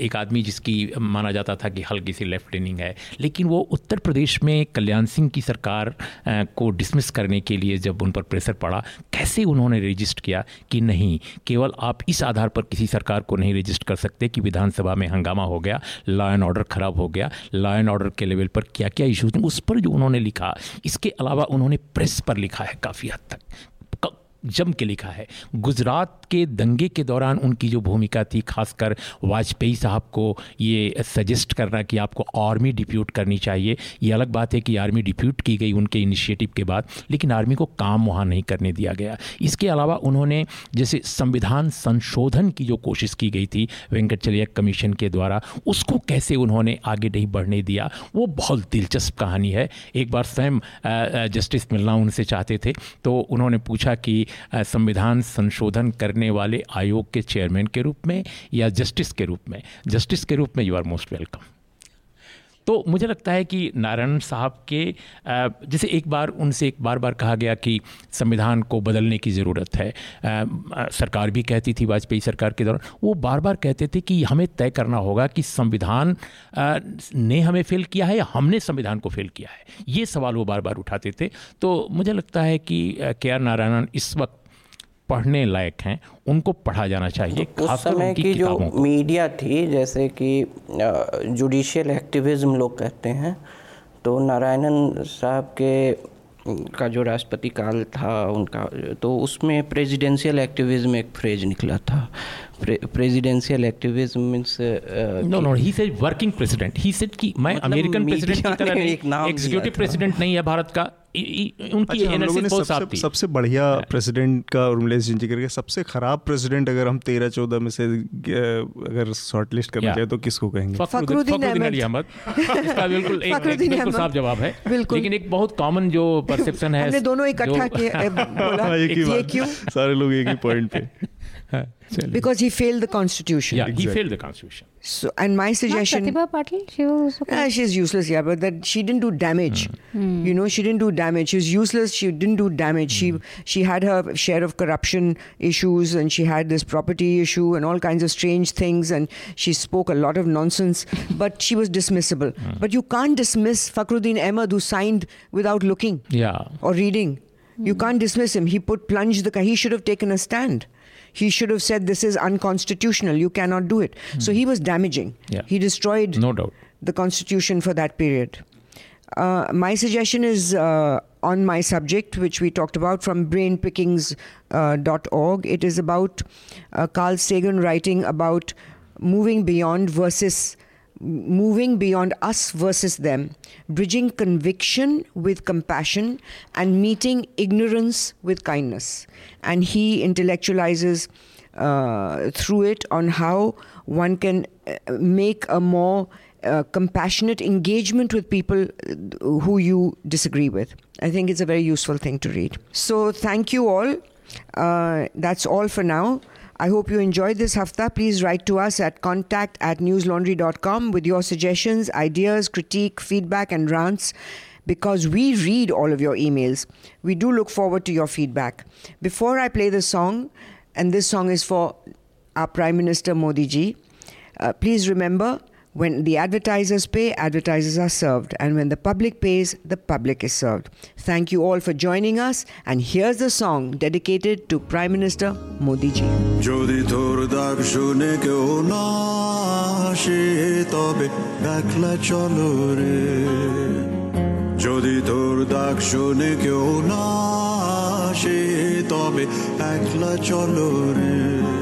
एक आदमी जिसकी माना जाता था कि हल्की सी लेफ़्ट लेनिंग है लेकिन वो उत्तर प्रदेश में कल्याण सिंह की सरकार को डिसमिस करने के लिए जब उन पर प्रेशर पड़ा कैसे उन्होंने रजिस्ट किया कि नहीं केवल आप इस आधार पर किसी सरकार को नहीं रजिस्ट कर सकते कि विधानसभा में हंगामा हो गया लॉ एंड ऑर्डर खराब हो गया लॉ एंड ऑर्डर के लेवल पर क्या क्या इशूज़ उस पर जो उन्होंने लिखा इसके अलावा उन्होंने प्रेस पर लिखा है काफ़ी हद तक। जम के लिखा है। गुजरात के दंगे के दौरान उनकी जो भूमिका थी, खासकर वाजपेयी साहब को ये सजेस्ट करना कि आपको आर्मी डिप्यूट करनी चाहिए। ये अलग बात है कि आर्मी डिप्यूट की गई उनके इनिशिएटिव के बाद, लेकिन आर्मी को काम वहाँ नहीं करने दिया गया। इसके अलावा उन्होंने जैसे संविधान संशोधन की जो कोशिश की गई थी, वेंकटचलिया कमीशन के द्वारा, उसको कैसे उन्होंने आगे नहीं बढ़ने दिया, वो बहुत दिलचस्प कहानी है। एक बार स्वयं जस्टिस मिलना उनसे चाहते थे तो उन्होंने पूछा कि संविधान संशोधन करने वाले आयोग के चेयरमैन के रूप में या जस्टिस के रूप में? जस्टिस के रूप में यू आर मोस्ट वेलकम तो मुझे लगता है कि नारायण साहब के जैसे एक बार उनसे एक बार बार कहा गया कि संविधान को बदलने की ज़रूरत है सरकार भी कहती थी, वाजपेयी सरकार के दौरान, वो बार बार कहते थे कि हमें तय करना होगा कि संविधान ने हमें फेल किया है या हमने संविधान को फेल किया है। ये सवाल वो बार बार उठाते थे। तो मुझे लगता है कि के आर नारायणन इस वक्त पढ़ने लायक हैं उनको पढ़ा जाना चाहिए तो उस समय की जो मीडिया थी जैसे कि जुडिशियल एक्टिविज्म लोग कहते हैं तो नारायणन साहब के का जो राष्ट्रपति काल था उनका तो उसमें प्रेसिडेंशियल एक्टिविज्म एक फ्रेज निकला था presidential activism means no no he said working president he said कि मैं अमेरिकन प्रेसिडेंट की तरह एक नाम एग्जीक्यूटिव प्रेसिडेंट नहीं है भारत का। उनकी अच्छा, एनर्जी बहुत साफ़ थी। सबसे बढ़िया प्रेसिडेंट का उर्मिलेश जिंजी करके सबसे खराब प्रेसिडेंट अगर हम तेरह चौदह में से अगर शॉर्टलिस्ट करना चाहे तो किसको कहेंगे? फखरुद्दीन अली अहमद। इसका बिल्कुल एक बिल्कुल साफ़ जवाब है। लेकिन एक बहुत कॉमन जो परसेप्शन है हमने दोनों इकट्ठा किए हाँ, सारे लोग एक ही पॉइंट पे। Because he failed the constitution Yeah, he failed the constitution. so and my Not suggestion Pratibha Patil she was also Ah, she's useless, yeah, but that she didn't do damage. Hmm. Hmm. You know, she didn't do damage. She was useless. She didn't do damage. She hmm. she had her share of corruption issues, and she had this property issue and all kinds of strange things, and she spoke a lot of nonsense. but she was dismissible. But you can't dismiss Fakhruddin Ahmed, who signed without looking Yeah. or reading. You can't dismiss him. He put plunged the. He should have taken a stand. He should have said this is unconstitutional. You cannot do it. So he was damaging. Yeah. He destroyed No doubt. the constitution for that period. Uh, my suggestion is uh, on my subject, which we talked about from brainpickings.org. it is about uh, Carl Sagan writing about moving beyond versus moving beyond us versus them, bridging conviction with compassion, and meeting ignorance with kindness. And he intellectualizes uh, through it on how one can uh, make a more uh, compassionate engagement with people uh, who you disagree with. I think it's a very useful thing to read. So, thank you all. Uh, that's all for now. I hope you enjoyed this hafta. Please write to us at contact at newslaundry.com with your suggestions, ideas, critique, feedback, and rants because we read all of your emails. We do look forward to your feedback. Before I play the song, and this song is for our Prime Minister Modi ji, uh, please remember when the advertisers pay, advertisers are served. And when the public pays, the public is served. Thank you all for joining us. And here's the song dedicated to Prime Minister Modi ji. যদি তোর ডাক শুনে কেউ না আসে তবে একলা চলো রে যদি তোর ডাক শুনে কেউ না আসে তবে একলা চলো রে